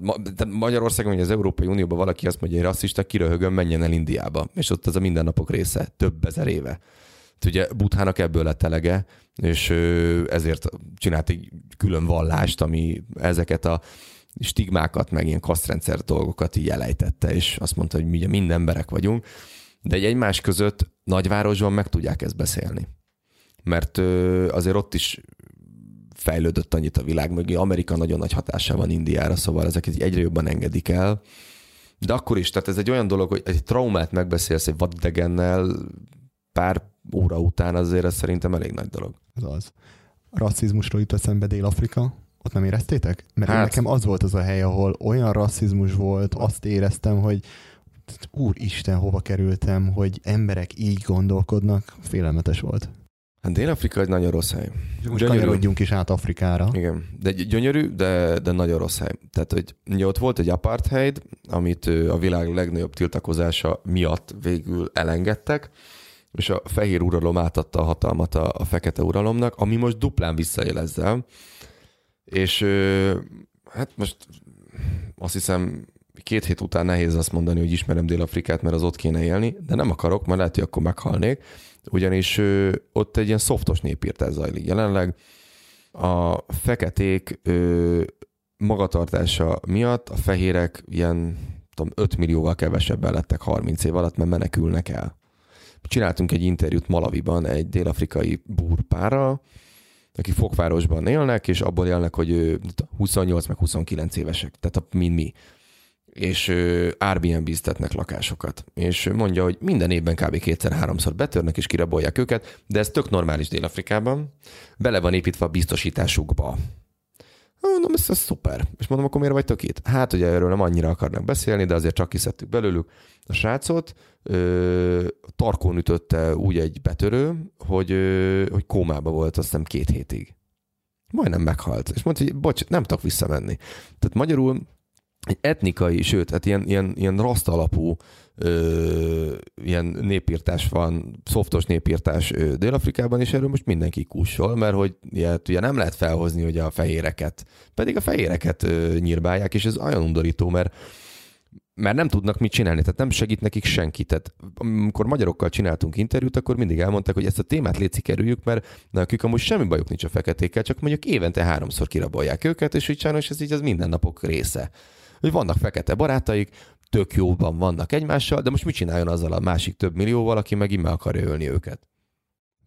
Ma, Magyarországon, vagy az Európai Unióban valaki azt mondja, hogy rasszista, kiröhögön, menjen el Indiába. És ott ez a mindennapok része, több ezer éve. Ugye Buthának ebből lett elege, és ezért csinált egy külön vallást, ami ezeket a stigmákat, meg ilyen kasztrendszer dolgokat így elejtette, és azt mondta, hogy mi ugye mind emberek vagyunk, de egy egymás között nagyvárosban meg tudják ezt beszélni. Mert azért ott is fejlődött annyit a világ, meg Amerika nagyon nagy hatása van Indiára, szóval ezeket egyre jobban engedik el. De akkor is, tehát ez egy olyan dolog, hogy egy traumát megbeszélsz egy vadidegennel pár óra után, azért ez szerintem elég nagy dolog. Az az. Rasszizmusról jut eszembe Dél-Afrika. Ott nem éreztétek? Mert hát... nekem az volt az a hely, ahol olyan rasszizmus volt, azt éreztem, hogy úristen, hova kerültem, hogy emberek így gondolkodnak, félelmetes volt. Hát Dél-Afrika egy nagyon rossz hely. Most kanyarodjunk is át Afrikára. Igen, de gyönyörű, de, de nagyon rossz hely. Tehát, hogy ugye ott volt egy apartheid, amit a világ legnagyobb tiltakozása miatt végül elengedtek, és a fehér uralom átadta a hatalmat a, a fekete uralomnak, ami most duplán visszaél ezzel. És hát most azt hiszem két hét után nehéz azt mondani, hogy ismerem Dél-Afrikát, mert az ott kéne élni, de nem akarok, mert lehet, hogy akkor meghalnék ugyanis ott egy ilyen szoftos népírtás zajlik jelenleg. A feketék magatartása miatt a fehérek ilyen tudom, 5 millióval kevesebben lettek 30 év alatt, mert menekülnek el. Csináltunk egy interjút Malaviban egy dél-afrikai búrpárral, akik fogvárosban élnek, és abból élnek, hogy 28 meg 29 évesek, tehát a, mi és Airbnb-ztetnek lakásokat. És mondja, hogy minden évben kb. kétszer-háromszor betörnek és kirabolják őket, de ez tök normális Dél-Afrikában. Bele van építve a biztosításukba. Mondom, ez, ez szuper. És mondom, akkor miért vagytok itt? Hát ugye erről nem annyira akarnak beszélni, de azért csak kiszedtük belőlük a srácot. Ö, tarkón ütötte úgy egy betörő, hogy, ö, hogy kómába volt azt hiszem két hétig. Majdnem meghalt. És mondta, hogy bocs, nem tudok visszamenni. Tehát magyarul egy etnikai, sőt, hát ilyen, ilyen, ilyen raszt alapú ö, ilyen népírtás van, szoftos népírtás ö, Dél-Afrikában, és erről most mindenki kussol, mert hogy ilyet, ugye nem lehet felhozni hogy a fehéreket, pedig a fehéreket ö, nyírbálják, és ez olyan undorító, mert mert nem tudnak mit csinálni, tehát nem segít nekik senki. Tehát amikor magyarokkal csináltunk interjút, akkor mindig elmondták, hogy ezt a témát létszik kerüljük, mert nekik amúgy semmi bajuk nincs a feketékkel, csak mondjuk évente háromszor kirabolják őket, és így sajnos ez így az mindennapok része hogy vannak fekete barátaik, tök jóban vannak egymással, de most mit csináljon azzal a másik több millióval, aki meg meg akarja ölni őket?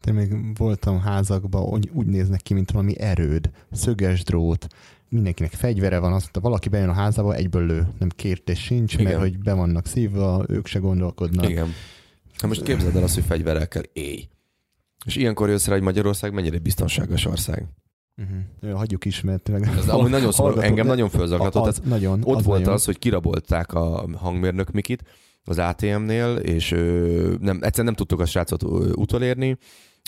Én még voltam házakban, úgy, úgy néznek ki, mint valami erőd, szöges drót, mindenkinek fegyvere van, azt mondta, valaki bejön a házába, egyből lő, nem kértés sincs, Igen. mert hogy be vannak szívva, ők se gondolkodnak. Igen. Hát most képzeld el azt, hogy fegyverrel kell élj. És ilyenkor jössz rá, hogy Magyarország mennyire biztonságos ország. Uh-huh. Hagyjuk is, mert tényleg... Ez amúgy nagyon szor, engem nagyon fölzaklatott. Az, nagyon, ott az volt nagyon. az, hogy kirabolták a hangmérnök Mikit az ATM-nél, és ö, nem, egyszerűen nem tudtuk a srácot utolérni.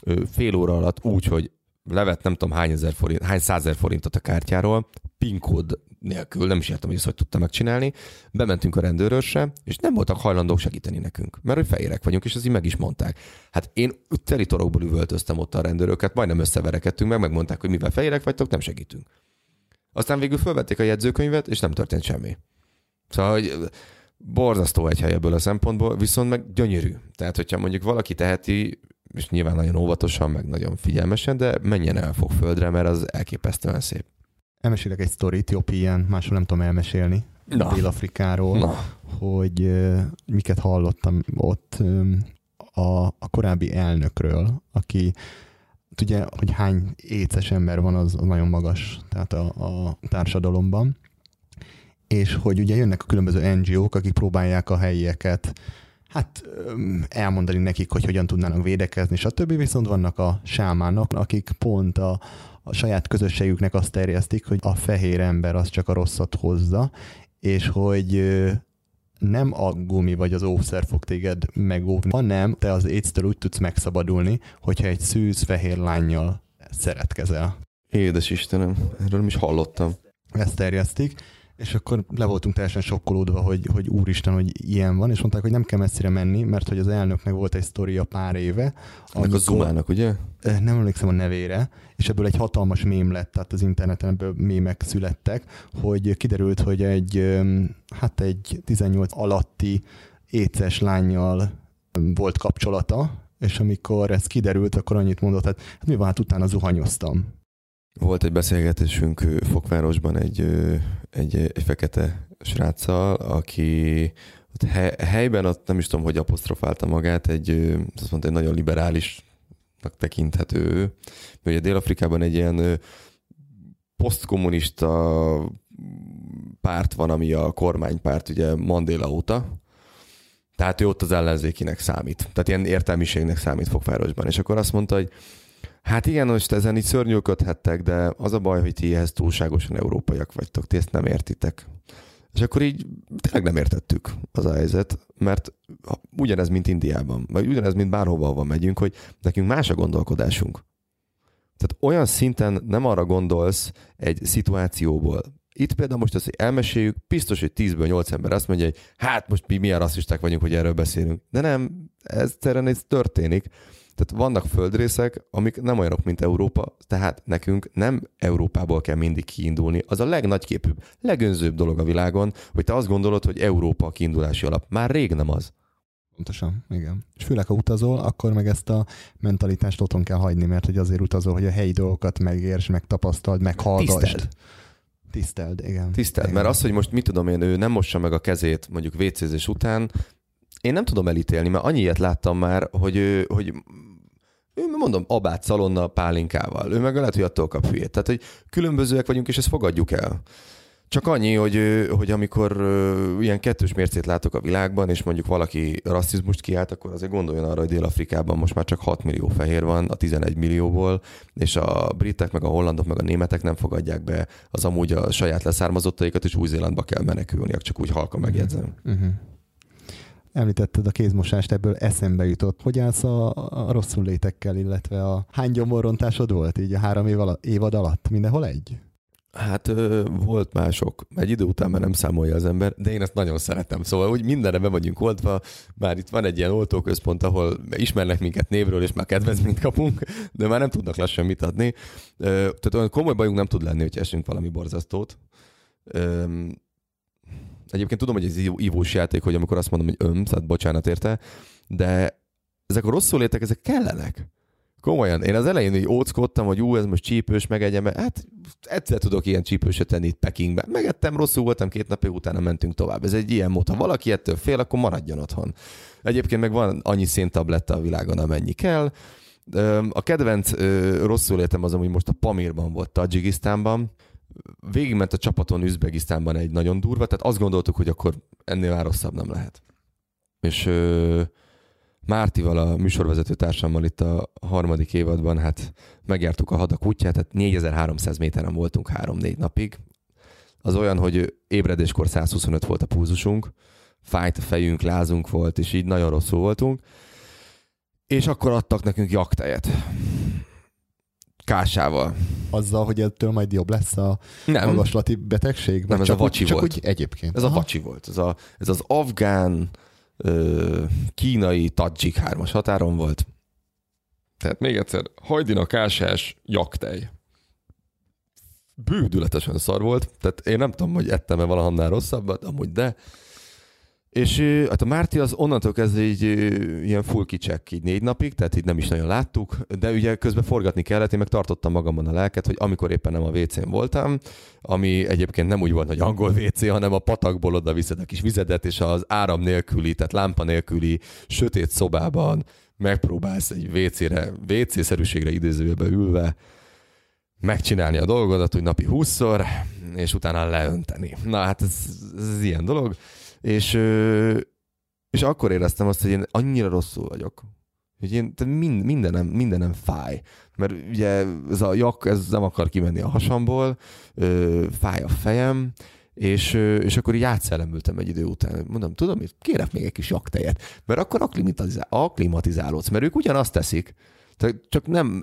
Ö, fél óra alatt úgy, hogy levett nem tudom hány, ezer forint, hány százer forintot a kártyáról, PIN kód nélkül, nem is értem, hogy ezt hogy tudta megcsinálni. Bementünk a rendőrösre, és nem voltak hajlandók segíteni nekünk, mert hogy fehérek vagyunk, és ezt így meg is mondták. Hát én teritorokból üvöltöztem ott a rendőröket, majdnem összeverekedtünk meg, megmondták, hogy mivel fehérek vagytok, nem segítünk. Aztán végül felvették a jegyzőkönyvet, és nem történt semmi. Szóval, hogy borzasztó egy hely ebből a szempontból, viszont meg gyönyörű. Tehát, hogyha mondjuk valaki teheti, és nyilván nagyon óvatosan, meg nagyon figyelmesen, de menjen el fog földre, mert az elképesztően szép. Elmesélek egy sztorit, jobb ilyen, máshol nem tudom elmesélni. Na. Dél-Afrikáról, Na. hogy uh, miket hallottam ott um, a, a korábbi elnökről, aki ugye, hogy hány éces ember van, az, az nagyon magas, tehát a, a társadalomban, és hogy ugye jönnek a különböző NGO-k, akik próbálják a helyieket hát elmondani nekik, hogy hogyan tudnának védekezni, stb. Viszont vannak a sámánok, akik pont a, a saját közösségüknek azt terjesztik, hogy a fehér ember az csak a rosszat hozza, és hogy nem a gumi vagy az óvszer fog téged megóvni, hanem te az aids úgy tudsz megszabadulni, hogyha egy szűz fehér lányjal szeretkezel. Édes Istenem, erről is hallottam. Ezt terjesztik, és akkor le voltunk teljesen sokkolódva, hogy, hogy úristen, hogy ilyen van, és mondták, hogy nem kell messzire menni, mert hogy az elnöknek volt egy sztoria pár éve. Amikor, a Zumának, ugye? Nem emlékszem a nevére, és ebből egy hatalmas mém lett, tehát az interneten ebből mémek születtek, hogy kiderült, hogy egy, hát egy 18 alatti éces lányjal volt kapcsolata, és amikor ez kiderült, akkor annyit mondott, hát, hát mi van, hát utána zuhanyoztam. Volt egy beszélgetésünk Fokvárosban egy, egy, egy fekete sráccal, aki ott helyben, ott nem is tudom, hogy apostrofálta magát, egy, azt mondta, egy nagyon liberálisnak tekinthető. Ugye Dél-Afrikában egy ilyen posztkommunista párt van, ami a kormánypárt ugye Mandela óta, tehát ő ott az ellenzékinek számít. Tehát ilyen értelmiségnek számít Fokvárosban. És akkor azt mondta, hogy hát igen, most ezen így szörnyűködhettek, de az a baj, hogy ti ehhez túlságosan európaiak vagytok, ti ezt nem értitek. És akkor így tényleg nem értettük az a helyzet, mert ugyanez, mint Indiában, vagy ugyanez, mint bárhova, ahova megyünk, hogy nekünk más a gondolkodásunk. Tehát olyan szinten nem arra gondolsz egy szituációból. Itt például most azt, elmeséljük, biztos, hogy 10-ből 8 ember azt mondja, hogy hát most mi milyen rasszisták vagyunk, hogy erről beszélünk. De nem, ez terén ez történik. Tehát vannak földrészek, amik nem olyanok, mint Európa, tehát nekünk nem Európából kell mindig kiindulni. Az a legnagyképűbb, legönzőbb dolog a világon, hogy te azt gondolod, hogy Európa a kiindulási alap. Már rég nem az. Pontosan, igen. És főleg, ha utazol, akkor meg ezt a mentalitást otthon kell hagyni, mert hogy azért utazol, hogy a helyi dolgokat megérts, megtapasztald, meghallgass. Tiszteld. Tiszteld, igen. Tiszteld, igen. mert az, hogy most mit tudom én, ő nem mossa meg a kezét mondjuk vécézés után, én nem tudom elítélni, mert annyi ilyet láttam már, hogy, ő, hogy ő, mondom, abát szalonna pálinkával. Ő meg lehet, hogy attól kap hülyét. Tehát, hogy különbözőek vagyunk, és ezt fogadjuk el. Csak annyi, hogy, hogy amikor ilyen kettős mércét látok a világban, és mondjuk valaki rasszizmust kiált, akkor azért gondoljon arra, hogy Dél-Afrikában most már csak 6 millió fehér van a 11 millióból, és a britek, meg a hollandok, meg a németek nem fogadják be az amúgy a saját leszármazottaikat, és Új-Zélandba kell menekülni, csak úgy halka megjegyzem. Uh-huh. Említetted a kézmosást, ebből eszembe jutott. Hogy állsz a, a rosszul létekkel, illetve a hány gyomorrontásod volt így a három év alatt, évad alatt? Mindenhol egy? Hát ö, volt mások. Egy idő után már nem számolja az ember, de én ezt nagyon szeretem. Szóval úgy mindenre be vagyunk oltva, már itt van egy ilyen oltóközpont, ahol ismernek minket névről, és már kedvezményt kapunk, de már nem tudnak lassan mit adni. Ö, tehát olyan komoly bajunk nem tud lenni, hogy esünk valami borzasztót. Egyébként tudom, hogy ez ívós játék, hogy amikor azt mondom, hogy öm, tehát bocsánat érte, de ezek a rosszul létek, ezek kellenek. Komolyan, én az elején így óckodtam, hogy ú, ez most csípős, megegyem, hát egyszer tudok ilyen csípősöt tenni itt Pekingben. Megettem, rosszul voltam, két napig utána mentünk tovább. Ez egy ilyen mód. Ha valaki ettől fél, akkor maradjon otthon. Egyébként meg van annyi széntabletta a világon, amennyi kell. A kedvenc rosszul értem az, hogy most a Pamirban volt, Tajikisztánban. Végigment a csapaton Üzbegisztánban egy nagyon durva, tehát azt gondoltuk, hogy akkor ennél már rosszabb nem lehet. És Mártival, a műsorvezető társammal itt a harmadik évadban, hát megjártuk a hadak útját, tehát 4300 méteren voltunk három-négy napig. Az olyan, hogy ébredéskor 125 volt a púzusunk, fájt a fejünk, lázunk volt, és így nagyon rosszul voltunk. És akkor adtak nekünk jaktejet. Kásával. Azzal, hogy ettől majd jobb lesz a nem. magaslati betegség? Nem, ez csak a vacsi úgy, volt. Csak úgy egyébként. Ez Aha. a vacsi volt. Ez, a, ez az afgán kínai Tadzsik hármas határon volt. Tehát még egyszer, hajdina kásás jaktej. Bődületesen szar volt, tehát én nem tudom, hogy ettem-e valahannál rosszabbat, amúgy de és hát a Márti az onnantól kezdve így ilyen full kicsek így négy napig, tehát így nem is nagyon láttuk, de ugye közben forgatni kellett, én meg tartottam magamon a lelket, hogy amikor éppen nem a WC-n voltam, ami egyébként nem úgy volt, hogy angol WC, hanem a patakból oda viszed a kis vizedet, és az áram nélküli, tehát lámpa nélküli sötét szobában megpróbálsz egy WC-re, WC-szerűségre idézőbe ülve megcsinálni a dolgodat, hogy napi 20-szor, és utána leönteni. Na hát ez, ez ilyen dolog. És, és akkor éreztem azt, hogy én annyira rosszul vagyok, hogy én mind, mindenem, mindenem fáj. Mert ugye ez a jak, ez nem akar kimenni a hasamból, fáj a fejem, és, és akkor így átszellemültem egy idő után. Mondom, tudom, hogy kérek még egy kis jaktejet, mert akkor akklimatizál, akklimatizálódsz, mert ők ugyanazt teszik, csak nem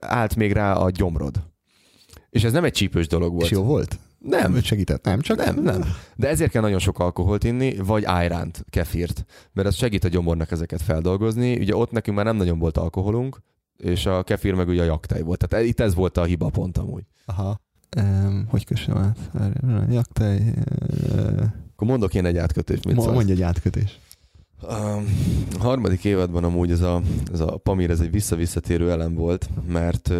állt még rá a gyomrod. És ez nem egy csípős dolog volt. És jó volt? Nem. Őt segített, nem? Csak nem, nem. De ezért kell nagyon sok alkoholt inni, vagy ájránt, kefirt, mert ez segít a gyomornak ezeket feldolgozni. Ugye ott nekünk már nem nagyon volt alkoholunk, és a kefir meg ugye a jaktej volt. Tehát itt ez volt a hiba pont amúgy. Aha. Um, hogy kössem át? Jaktej... Uh... Akkor mondok én egy átkötést. Mit Mondj egy átkötés. A harmadik évadban amúgy ez a, ez a Pamír, ez egy visszavisszatérő elem volt, mert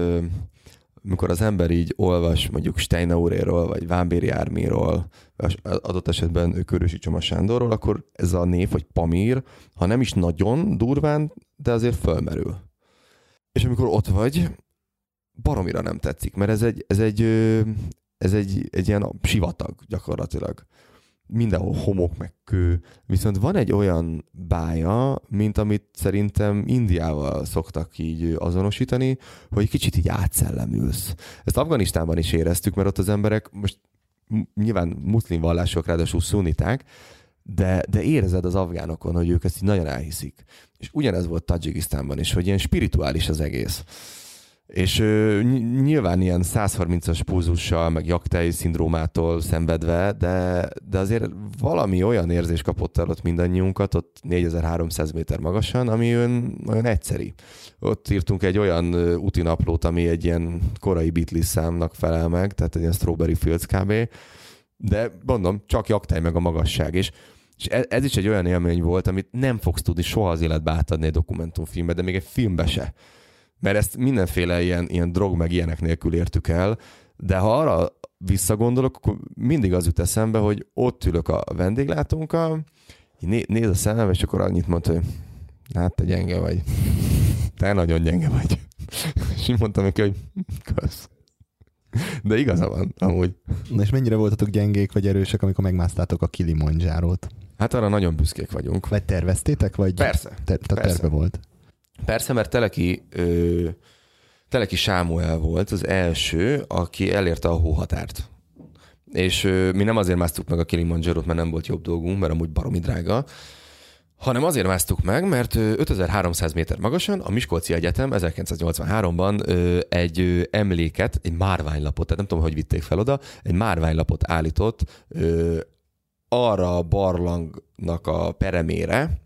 mikor az ember így olvas mondjuk Steinauréről, vagy Vámbéri Ármiról, adott esetben Körösi Csoma Sándorról, akkor ez a név, vagy Pamír, ha nem is nagyon durván, de azért fölmerül. És amikor ott vagy, baromira nem tetszik, mert ez egy, ez egy, ez egy, egy ilyen sivatag gyakorlatilag. Mindenhol homok, meg kő. Viszont van egy olyan bája, mint amit szerintem Indiával szoktak így azonosítani, hogy kicsit így átszellemülsz. Ezt Afganisztánban is éreztük, mert ott az emberek most nyilván muszlim vallások, ráadásul szuniták, de, de érezed az afgánokon, hogy ők ezt így nagyon elhiszik. És ugyanez volt Tajikisztánban is, hogy ilyen spirituális az egész. És ö, nyilván ilyen 130-as pulzussal, meg jaktej szindrómától szenvedve, de, de azért valami olyan érzés kapott el ott mindannyiunkat, ott 4300 méter magasan, ami olyan, olyan egyszeri. Ott írtunk egy olyan úti naplót, ami egy ilyen korai Beatles számnak felel meg, tehát egy ilyen Strawberry Fields kb. De mondom, csak jaktej meg a magasság. És és ez, ez is egy olyan élmény volt, amit nem fogsz tudni soha az életbe átadni egy dokumentumfilmbe, de még egy filmbe se mert ezt mindenféle ilyen, ilyen drog meg ilyenek nélkül értük el, de ha arra visszagondolok, akkor mindig az jut eszembe, hogy ott ülök a vendéglátónkkal, né- néz a szemem, és akkor annyit mondta, hogy hát te gyenge vagy. Te nagyon gyenge vagy. És így mondtam neki, hogy kösz. De igaza van, amúgy. Na és mennyire voltatok gyengék vagy erősek, amikor megmásztátok a Kilimanjárót? Hát arra nagyon büszkék vagyunk. Vagy terveztétek, vagy Persze. Te, te terve volt? Persze, mert Teleki, ö, Teleki Sámuel volt az első, aki elérte a hóhatárt. És ö, mi nem azért másztuk meg a Kilimanjaro-t, mert nem volt jobb dolgunk, mert amúgy baromi drága, hanem azért másztuk meg, mert 5300 méter magasan a Miskolci Egyetem 1983-ban ö, egy emléket, egy márványlapot, tehát nem tudom, hogy vitték fel oda, egy márványlapot állított arra a barlangnak a peremére,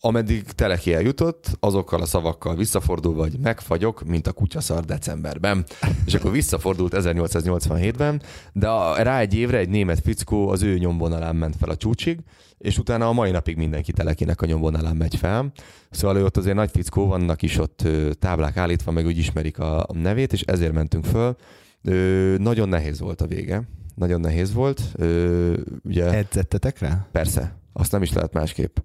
ameddig Teleki eljutott, azokkal a szavakkal visszafordulva, hogy megfagyok, mint a kutyaszar decemberben. És akkor visszafordult 1887-ben, de a, rá egy évre egy német fickó az ő nyomvonalán ment fel a csúcsig, és utána a mai napig mindenki Telekinek a nyomvonalán megy fel. Szóval ő ott azért nagy fickó, vannak is ott táblák állítva, meg úgy ismerik a, nevét, és ezért mentünk föl. nagyon nehéz volt a vége. Nagyon nehéz volt. ugye, Edzettetek rá? Persze. Azt nem is lehet másképp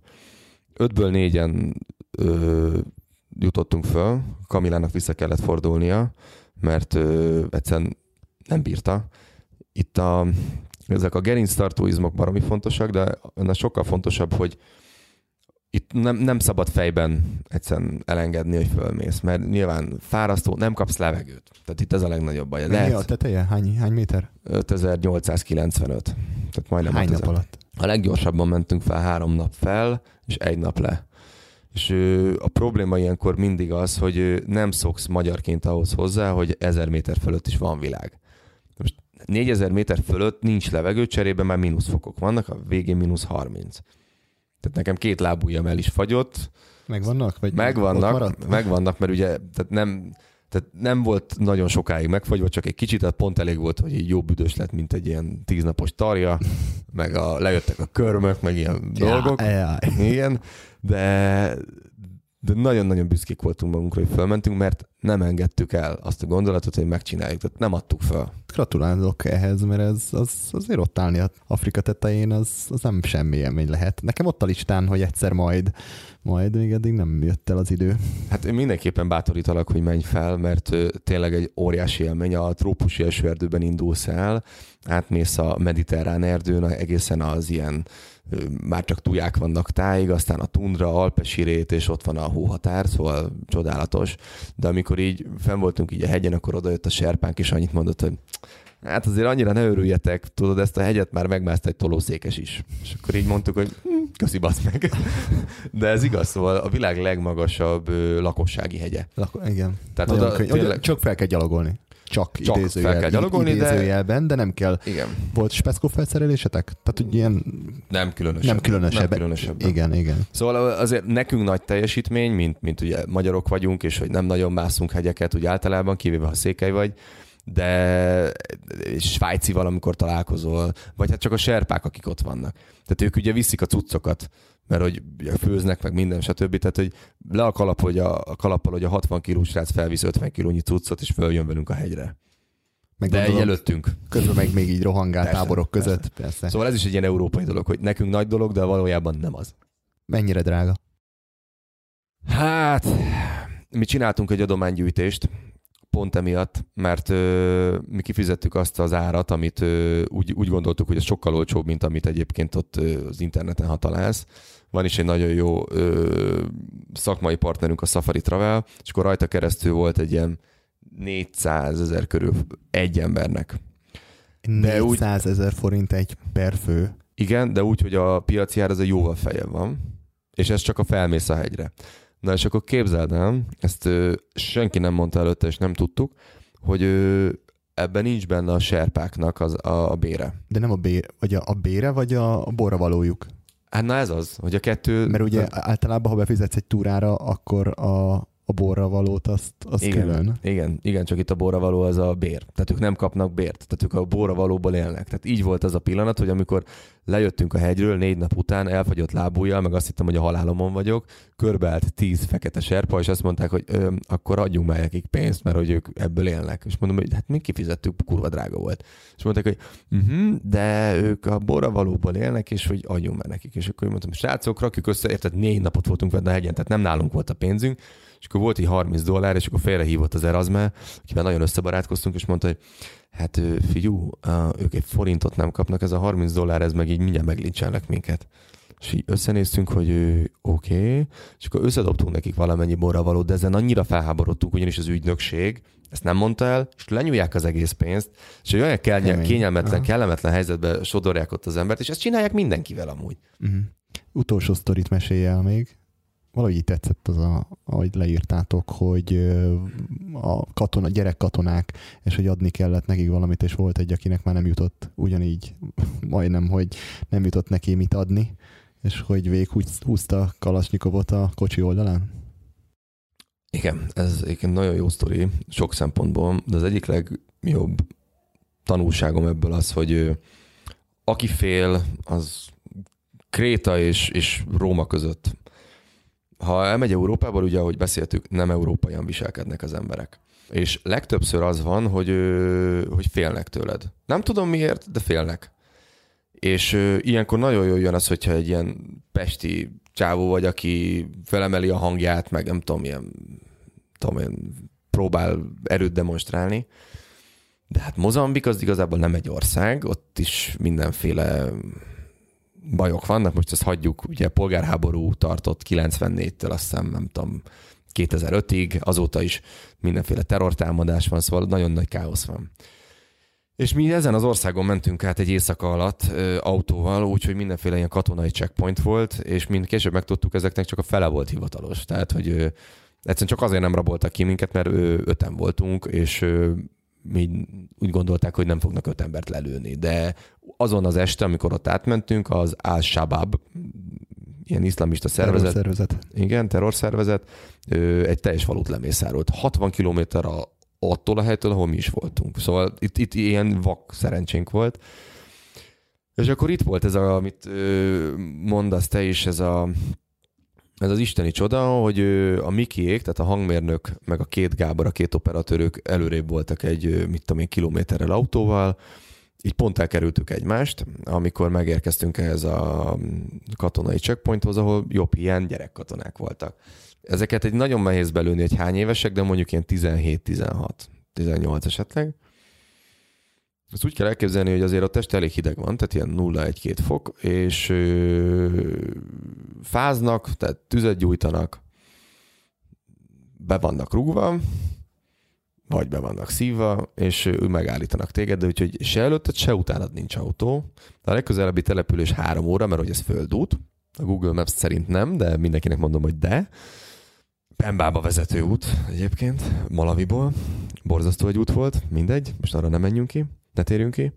ötből négyen ö, jutottunk föl, Kamilának vissza kellett fordulnia, mert ö, egyszerűen nem bírta. Itt a, ezek a gerinctartó izmok baromi fontosak, de ennek sokkal fontosabb, hogy itt nem, nem szabad fejben egyszerűen elengedni, hogy fölmész, mert nyilván fárasztó, nem kapsz levegőt. Tehát itt ez a legnagyobb baj. Lehet, a teteje? Hány, hány méter? 5895. Tehát majdnem hány nap alatt? A leggyorsabban mentünk fel három nap fel, és egy nap le. És a probléma ilyenkor mindig az, hogy nem szoksz magyarként ahhoz hozzá, hogy ezer méter fölött is van világ. Most 4000 méter fölött nincs levegő, cserében már mínuszfokok vannak, a végén mínusz 30. Tehát nekem két lábujjam el is fagyott. Megvannak? Vagy megvannak, megvannak, mert ugye tehát nem, tehát nem volt nagyon sokáig megfagyva, csak egy kicsit, tehát pont elég volt, hogy egy jó büdös lett, mint egy ilyen tíznapos tarja, meg a, lejöttek a körmök, meg ilyen ja, dolgok. Ja. Igen, de, de nagyon-nagyon büszkék voltunk magunkra, hogy fölmentünk, mert nem engedtük el azt a gondolatot, hogy megcsináljuk, tehát nem adtuk fel. Gratulálok ehhez, mert ez az, azért ott állni a Afrika tetején, az, az nem semmi élmény lehet. Nekem ott a listán, hogy egyszer majd, majd még eddig nem jött el az idő. Hát én mindenképpen bátorítalak, hogy menj fel, mert tényleg egy óriási élmény. A trópusi esőerdőben indulsz el, átmész a mediterrán erdőn, egészen az ilyen már csak tuják vannak táig, aztán a tundra, alpesirét, és ott van a hóhatár, szóval csodálatos. De amikor így fenn voltunk így a hegyen, akkor odajött a serpánk, és annyit mondott, hogy hát azért annyira ne örüljetek, tudod, ezt a hegyet már megmászt egy tolószékes is. És akkor így mondtuk, hogy hm, köszi basz meg. De ez igaz, szóval a világ legmagasabb ö, lakossági hegye. Lako- igen. Tehát oda, tényleg... Csak fel kell gyalogolni csak, csak idézőjel, fel kell gyalogolni, idézőjelben, de... de nem kell. Igen. Volt speckó felszerelésetek? Tehát, hogy ilyen... Nem különösebb. Nem különösebb. Nem különösebb. Igen, igen. Szóval azért nekünk nagy teljesítmény, mint, mint ugye magyarok vagyunk, és hogy nem nagyon mászunk hegyeket, úgy általában, kivéve ha székely vagy, de svájci valamikor találkozol, vagy hát csak a serpák, akik ott vannak. Tehát ők ugye viszik a cuccokat, mert hogy ugye főznek, meg minden, stb. Tehát, hogy le a kalap, hogy a, a kalappal, hogy a 60 kilós srác felvisz 50 kilónyi cuccot, és följön velünk a hegyre. Meg De gondolom, előttünk. Közben meg még így rohangál Persze, táborok persze. között. Persze. Szóval ez is egy ilyen európai dolog, hogy nekünk nagy dolog, de valójában nem az. Mennyire drága? Hát, mi csináltunk egy adománygyűjtést, pont emiatt, mert ö, mi kifizettük azt az árat, amit ö, úgy, úgy gondoltuk, hogy ez sokkal olcsóbb, mint amit egyébként ott ö, az interneten ha találsz. Van is egy nagyon jó ö, szakmai partnerünk, a Safari Travel, és akkor rajta keresztül volt egy ilyen 400 ezer körül egy embernek. De úgy- 400 ezer forint egy per fő. Igen, de úgy, hogy a piaci ár az a jóval feljebb van, és ez csak a felmész a hegyre. Na és akkor képzeld el, ezt ö, senki nem mondta előtte, és nem tudtuk, hogy ö, ebben nincs benne a serpáknak az, a, a bére. De nem a, bé- vagy a, a bére, vagy a, a borra valójuk. Hát na ez az, hogy a kettő... Mert ugye általában, ha befizetsz egy túrára, akkor a, a borra valót azt, azt Igen. külön. Igen, igen, csak itt a borra való az a bér. Tehát ők nem kapnak bért, tehát ők a borra valóból élnek. Tehát így volt az a pillanat, hogy amikor lejöttünk a hegyről négy nap után, elfagyott lábújjal, meg azt hittem, hogy a halálomon vagyok, körbeállt tíz fekete serpa, és azt mondták, hogy ö, akkor adjunk már nekik pénzt, mert hogy ők ebből élnek. És mondom, hogy hát mi kifizettük, kurva drága volt. És mondták, hogy uh-huh, de ők a borra valóból élnek, és hogy adjunk már nekik. És akkor mondtam, srácok, rakjuk össze, érted, négy napot voltunk benne a hegyen, tehát nem nálunk volt a pénzünk, és akkor volt így 30 dollár, és akkor félrehívott az Erasme, akivel nagyon összebarátkoztunk, és mondta, hogy hát á, ők egy forintot nem kapnak, ez a 30 dollár, ez meg így mindjárt meglincselnek minket. És így összenéztünk, hogy oké, okay. és akkor összedobtunk nekik valamennyi borra való, de ezen annyira felháborodtunk, ugyanis az ügynökség ezt nem mondta el, és lenyúlják az egész pénzt, és olyan kell, kényelmetlen, Aha. kellemetlen helyzetbe sodorják ott az embert, és ezt csinálják mindenkivel amúgy. Uh-huh. Utolsó sztorit mesélj el még. Valahogy így tetszett az, a, ahogy leírtátok, hogy a katona, gyerekkatonák, és hogy adni kellett nekik valamit, és volt egy, akinek már nem jutott ugyanígy, majdnem, hogy nem jutott neki mit adni, és hogy véghúzta Kalasnyikovot a kocsi oldalán. Igen, ez egyébként nagyon jó sztori sok szempontból, de az egyik legjobb tanulságom ebből az, hogy aki fél, az Kréta és, és Róma között. Ha elmegy Európába, ugye, ahogy beszéltük, nem európaian viselkednek az emberek. És legtöbbször az van, hogy, hogy félnek tőled. Nem tudom miért, de félnek. És ilyenkor nagyon jól jön az, hogyha egy ilyen pesti csávó vagy, aki felemeli a hangját, meg nem tudom, ilyen tudom én, próbál erőt demonstrálni. De hát Mozambik az igazából nem egy ország, ott is mindenféle bajok vannak, most ezt hagyjuk, ugye polgárháború tartott 94-től, azt hiszem, nem tudom, 2005-ig, azóta is mindenféle terrortámadás van, szóval nagyon nagy káosz van. És mi ezen az országon mentünk át egy éjszaka alatt ö, autóval, úgyhogy mindenféle ilyen katonai checkpoint volt, és mind később megtudtuk, ezeknek csak a fele volt hivatalos. Tehát, hogy ö, egyszerűen csak azért nem raboltak ki minket, mert ö, öten voltunk, és ö, mi úgy gondolták, hogy nem fognak öt embert lelőni. De azon az este, amikor ott átmentünk, az Al-Shabaab, ilyen iszlamista szervezet, Szervezet. igen, terrorszervezet, egy teljes falut lemészárolt. 60 kilométer attól a helytől, ahol mi is voltunk. Szóval itt, itt ilyen vak szerencsénk volt. És akkor itt volt ez, a, amit mondasz te is, ez a ez az isteni csoda, hogy a Mikiék, tehát a hangmérnök, meg a két Gábor, a két operatőrök előrébb voltak egy, mit tudom én, kilométerrel autóval, így pont elkerültük egymást, amikor megérkeztünk ehhez a katonai checkpointhoz, ahol jobb ilyen gyerekkatonák voltak. Ezeket egy nagyon nehéz belőni, hogy hány évesek, de mondjuk ilyen 17-16, 18 esetleg. Ezt úgy kell elképzelni, hogy azért a test elég hideg van, tehát ilyen 0-1-2 fok, és ö, fáznak, tehát tüzet gyújtanak, be vannak rúgva, vagy be vannak szívva, és ő megállítanak téged, de úgyhogy se előtted, se utánad nincs autó. A legközelebbi település három óra, mert hogy ez földút. A Google Maps szerint nem, de mindenkinek mondom, hogy de. Pembába vezető út egyébként, Malaviból. Borzasztó egy út volt, mindegy, most arra nem menjünk ki, ne térjünk ki.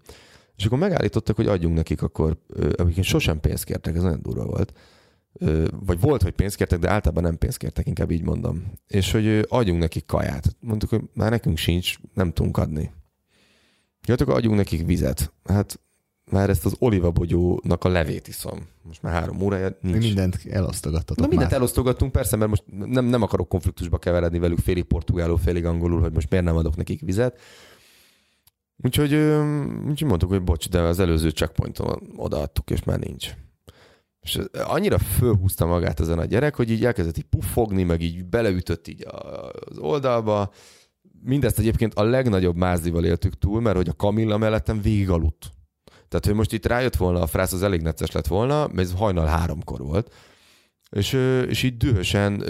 És akkor megállítottak, hogy adjunk nekik akkor, egyébként sosem pénzt kértek, ez nagyon durva volt. Vagy volt, hogy pénzt kértek, de általában nem pénzt kértek, inkább így mondom. És hogy adjunk nekik kaját. Mondtuk, hogy már nekünk sincs, nem tudunk adni. Jöttök, adjunk nekik vizet. Hát már ezt az olivabogyónak a levét iszom. Most már három órája nincs. Mi mindent elosztogattatok Na mindent már. elosztogattunk, persze, mert most nem, nem akarok konfliktusba keveredni velük félig portugálul, félig angolul, hogy most miért nem adok nekik vizet. Úgyhogy, úgyhogy mondtuk, hogy bocs, de az előző checkpointon odaadtuk, és már nincs. És annyira fölhúzta magát ezen a gyerek, hogy így elkezdett így puffogni, meg így beleütött így az oldalba. Mindezt egyébként a legnagyobb mázdival éltük túl, mert hogy a Kamilla mellettem végig aludt. Tehát, hogy most itt rájött volna a frász, az elég necces lett volna, mert ez hajnal háromkor volt. És, és így dühösen,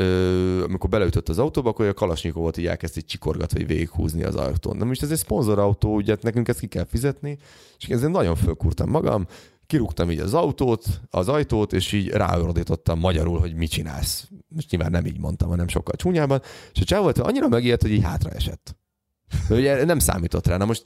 amikor beleütött az autóba, akkor a Kalasnyikovot így elkezdte így csikorgatva, hogy végighúzni az autón. De most ez egy szponzorautó, ugye nekünk ezt ki kell fizetni, és ezért nagyon fölkurtam magam, kirúgtam így az autót, az ajtót, és így ráordítottam magyarul, hogy mit csinálsz. Most nyilván nem így mondtam, hanem sokkal csúnyában. És a csávó annyira megijedt, hogy így hátra esett. De ugye nem számított rá. Na most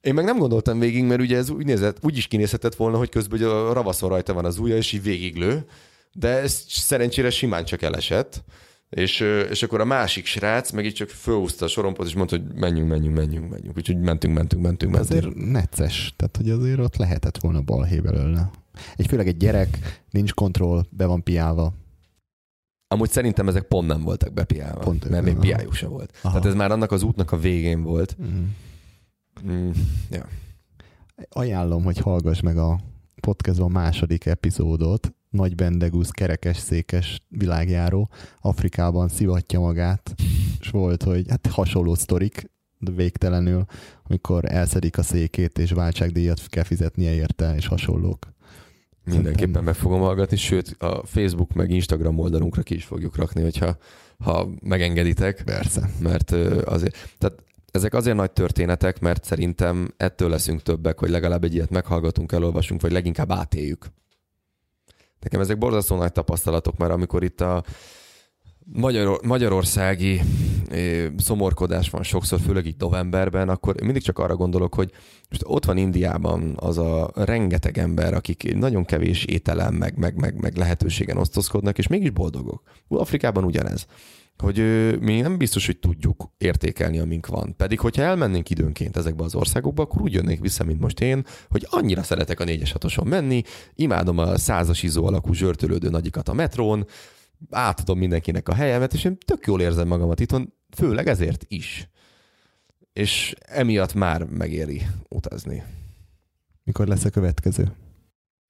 én meg nem gondoltam végig, mert ugye ez úgy, nézett, úgy is kinézhetett volna, hogy közben a ravaszon rajta van az ujja, és így végiglő, de ez szerencsére simán csak elesett. És, és akkor a másik srác meg így csak fölhúzta a sorompot, és mondta, hogy menjünk, menjünk, menjünk, menjünk. Úgyhogy mentünk, mentünk, mentünk, mentünk. Azért necces, tehát hogy azért ott lehetett volna balhé belőle. Egy főleg egy gyerek, nincs kontroll, be van piálva. Amúgy szerintem ezek pont nem voltak bepiálva, Pont mert még piájuk se volt. Aha. Tehát ez már annak az útnak a végén volt. Mm. Mm, ja. Ajánlom, hogy hallgass meg a podcastban második epizódot. Nagy Bendegusz kerekes székes világjáró Afrikában szivatja magát, és volt, hogy hát hasonló sztorik, de végtelenül, amikor elszedik a székét, és váltságdíjat kell fizetnie érte, és hasonlók. Mindenképpen meg fogom hallgatni, sőt a Facebook meg Instagram oldalunkra ki is fogjuk rakni, hogyha ha megengeditek. Persze. mert azért, tehát ezek azért nagy történetek, mert szerintem ettől leszünk többek, hogy legalább egy ilyet meghallgatunk, elolvasunk, vagy leginkább átéljük. Nekem ezek borzasztó nagy tapasztalatok, mert amikor itt a Magyar, magyarországi szomorkodás van sokszor, főleg itt novemberben, akkor mindig csak arra gondolok, hogy most ott van Indiában az a rengeteg ember, akik nagyon kevés ételem, meg, meg, meg, meg lehetőségen osztozkodnak, és mégis boldogok. Afrikában ugyanez hogy mi nem biztos, hogy tudjuk értékelni, amink van. Pedig, hogyha elmennénk időnként ezekbe az országokba, akkor úgy jönnék vissza, mint most én, hogy annyira szeretek a négyes hatoson menni, imádom a százas izó alakú zsörtölődő nagyikat a metrón, átadom mindenkinek a helyemet, és én tök jól érzem magamat itthon, főleg ezért is. És emiatt már megéri utazni. Mikor lesz a következő?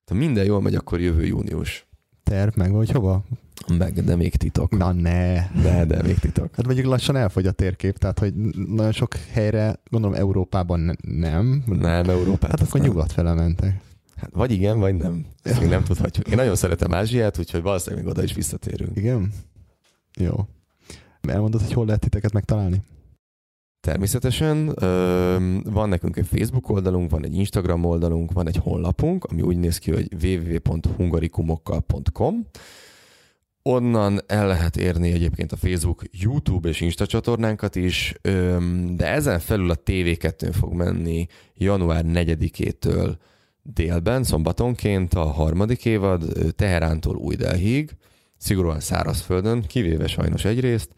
Ha minden jól megy, akkor jövő június. Terv meg vagy hova? Meg, de még titok. Na ne. De, de még titok. Hát mondjuk lassan elfogy a térkép, tehát hogy nagyon sok helyre, gondolom Európában ne- nem. Nem, Európát. Hát akkor nem. nyugat fele mentek. Hát vagy igen, vagy nem. Ezt még nem tudhatjuk. Én nagyon szeretem Ázsiát, úgyhogy valószínűleg még oda is visszatérünk. Igen? Jó. Elmondod, hogy hol lehet titeket megtalálni? Természetesen van nekünk egy Facebook oldalunk, van egy Instagram oldalunk, van egy honlapunk, ami úgy néz ki, hogy www.hungarikumokkal.com. Onnan el lehet érni egyébként a Facebook, YouTube és Insta csatornánkat is, de ezen felül a TV2-n fog menni január 4-től délben, szombatonként a harmadik évad Teherántól Új Delhíg, szigorúan szárazföldön, kivéve sajnos egyrészt,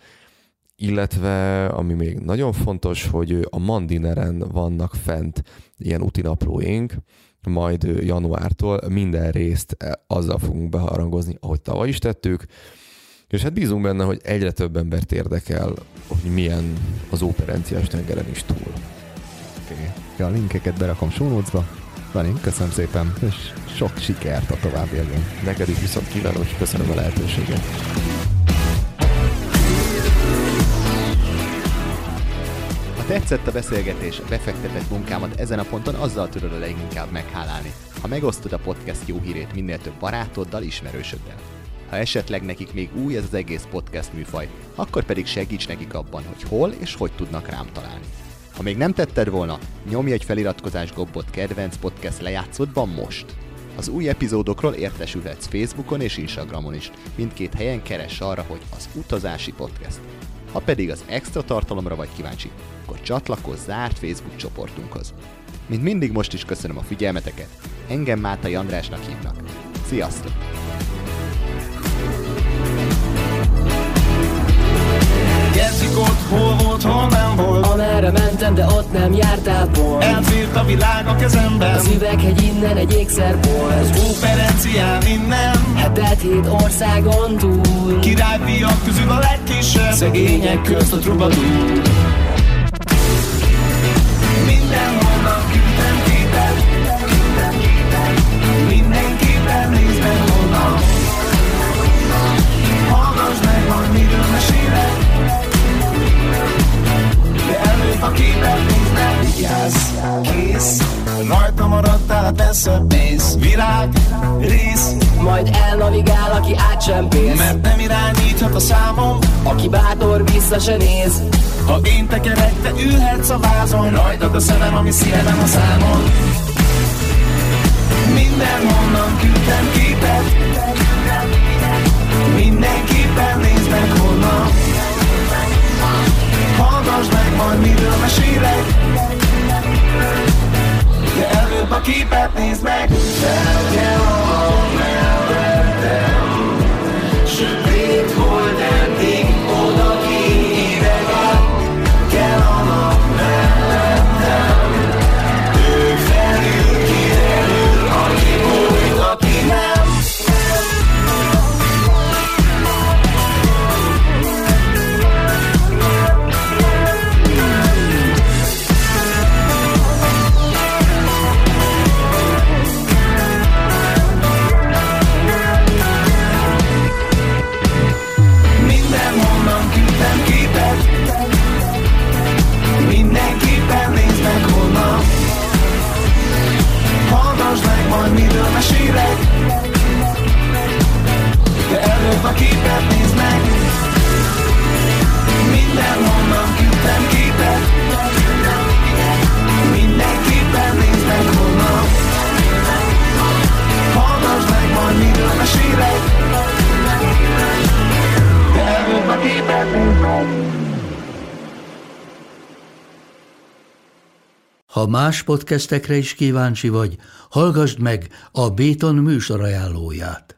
illetve ami még nagyon fontos, hogy a Mandineren vannak fent ilyen utinaplóink, majd januártól minden részt eh, azzal fogunk beharangozni, ahogy tavaly is tettük, és hát bízunk benne, hogy egyre több embert érdekel, hogy milyen az operenciás tengeren is túl. Okay. A linkeket berakom notes-ba. Dani, köszönöm szépen, és sok sikert a továbbiakban. Neked is viszont kívánom, és köszönöm a lehetőséget. Tetszett a beszélgetés, befektetett munkámat ezen a ponton azzal tudod a leginkább meghálálni, ha megosztod a podcast jó hírét minél több barátoddal, ismerősöddel. Ha esetleg nekik még új ez az egész podcast műfaj, akkor pedig segíts nekik abban, hogy hol és hogy tudnak rám találni. Ha még nem tetted volna, nyomj egy feliratkozás gombot kedvenc podcast lejátszódban most. Az új epizódokról értesülhetsz Facebookon és Instagramon is. Mindkét helyen keress arra, hogy az utazási podcast. Ha pedig az extra tartalomra vagy kíváncsi, akkor csatlakozz zárt Facebook csoportunkhoz. Mint mindig most is köszönöm a figyelmeteket. Engem Mátai Andrásnak hívnak. Sziasztok! Jesszik ott hol volt, hol nem volt. Amerre mentem, de ott nem jártál pont Elfér előtt a világ a kezemben. Az üveghegy innen egy ékszerbolt Óperencián innen. Hetelt hét országon túl. Királyfiak közül a legkisebb. Szegények közt a trubadúr Vigyázz, kész. Rajta maradtál, persze mész Virág, rész. Majd elnavigál, aki átsempész Mert nem irányíthat a számom. Aki bátor, vissza se néz. Ha én tekerek, te ülhetsz a vázon. Rajtad a szemem, ami szívem a számon. Mindenhonnan küldtem képet. Mindenképpen nézd meg honnan. Hallgass meg, majd miről mesélek De előbb a képet nézd meg Fel kell a képet nézd meg. Mindenhonnan küldtem képet. Mindenképpen nézd meg honnan. Hallgass meg, majd miről mesélek. Előbb a képet. Nézd meg Ha más podcastekre is kíváncsi vagy, hallgassd meg a Béton műsor ajánlóját.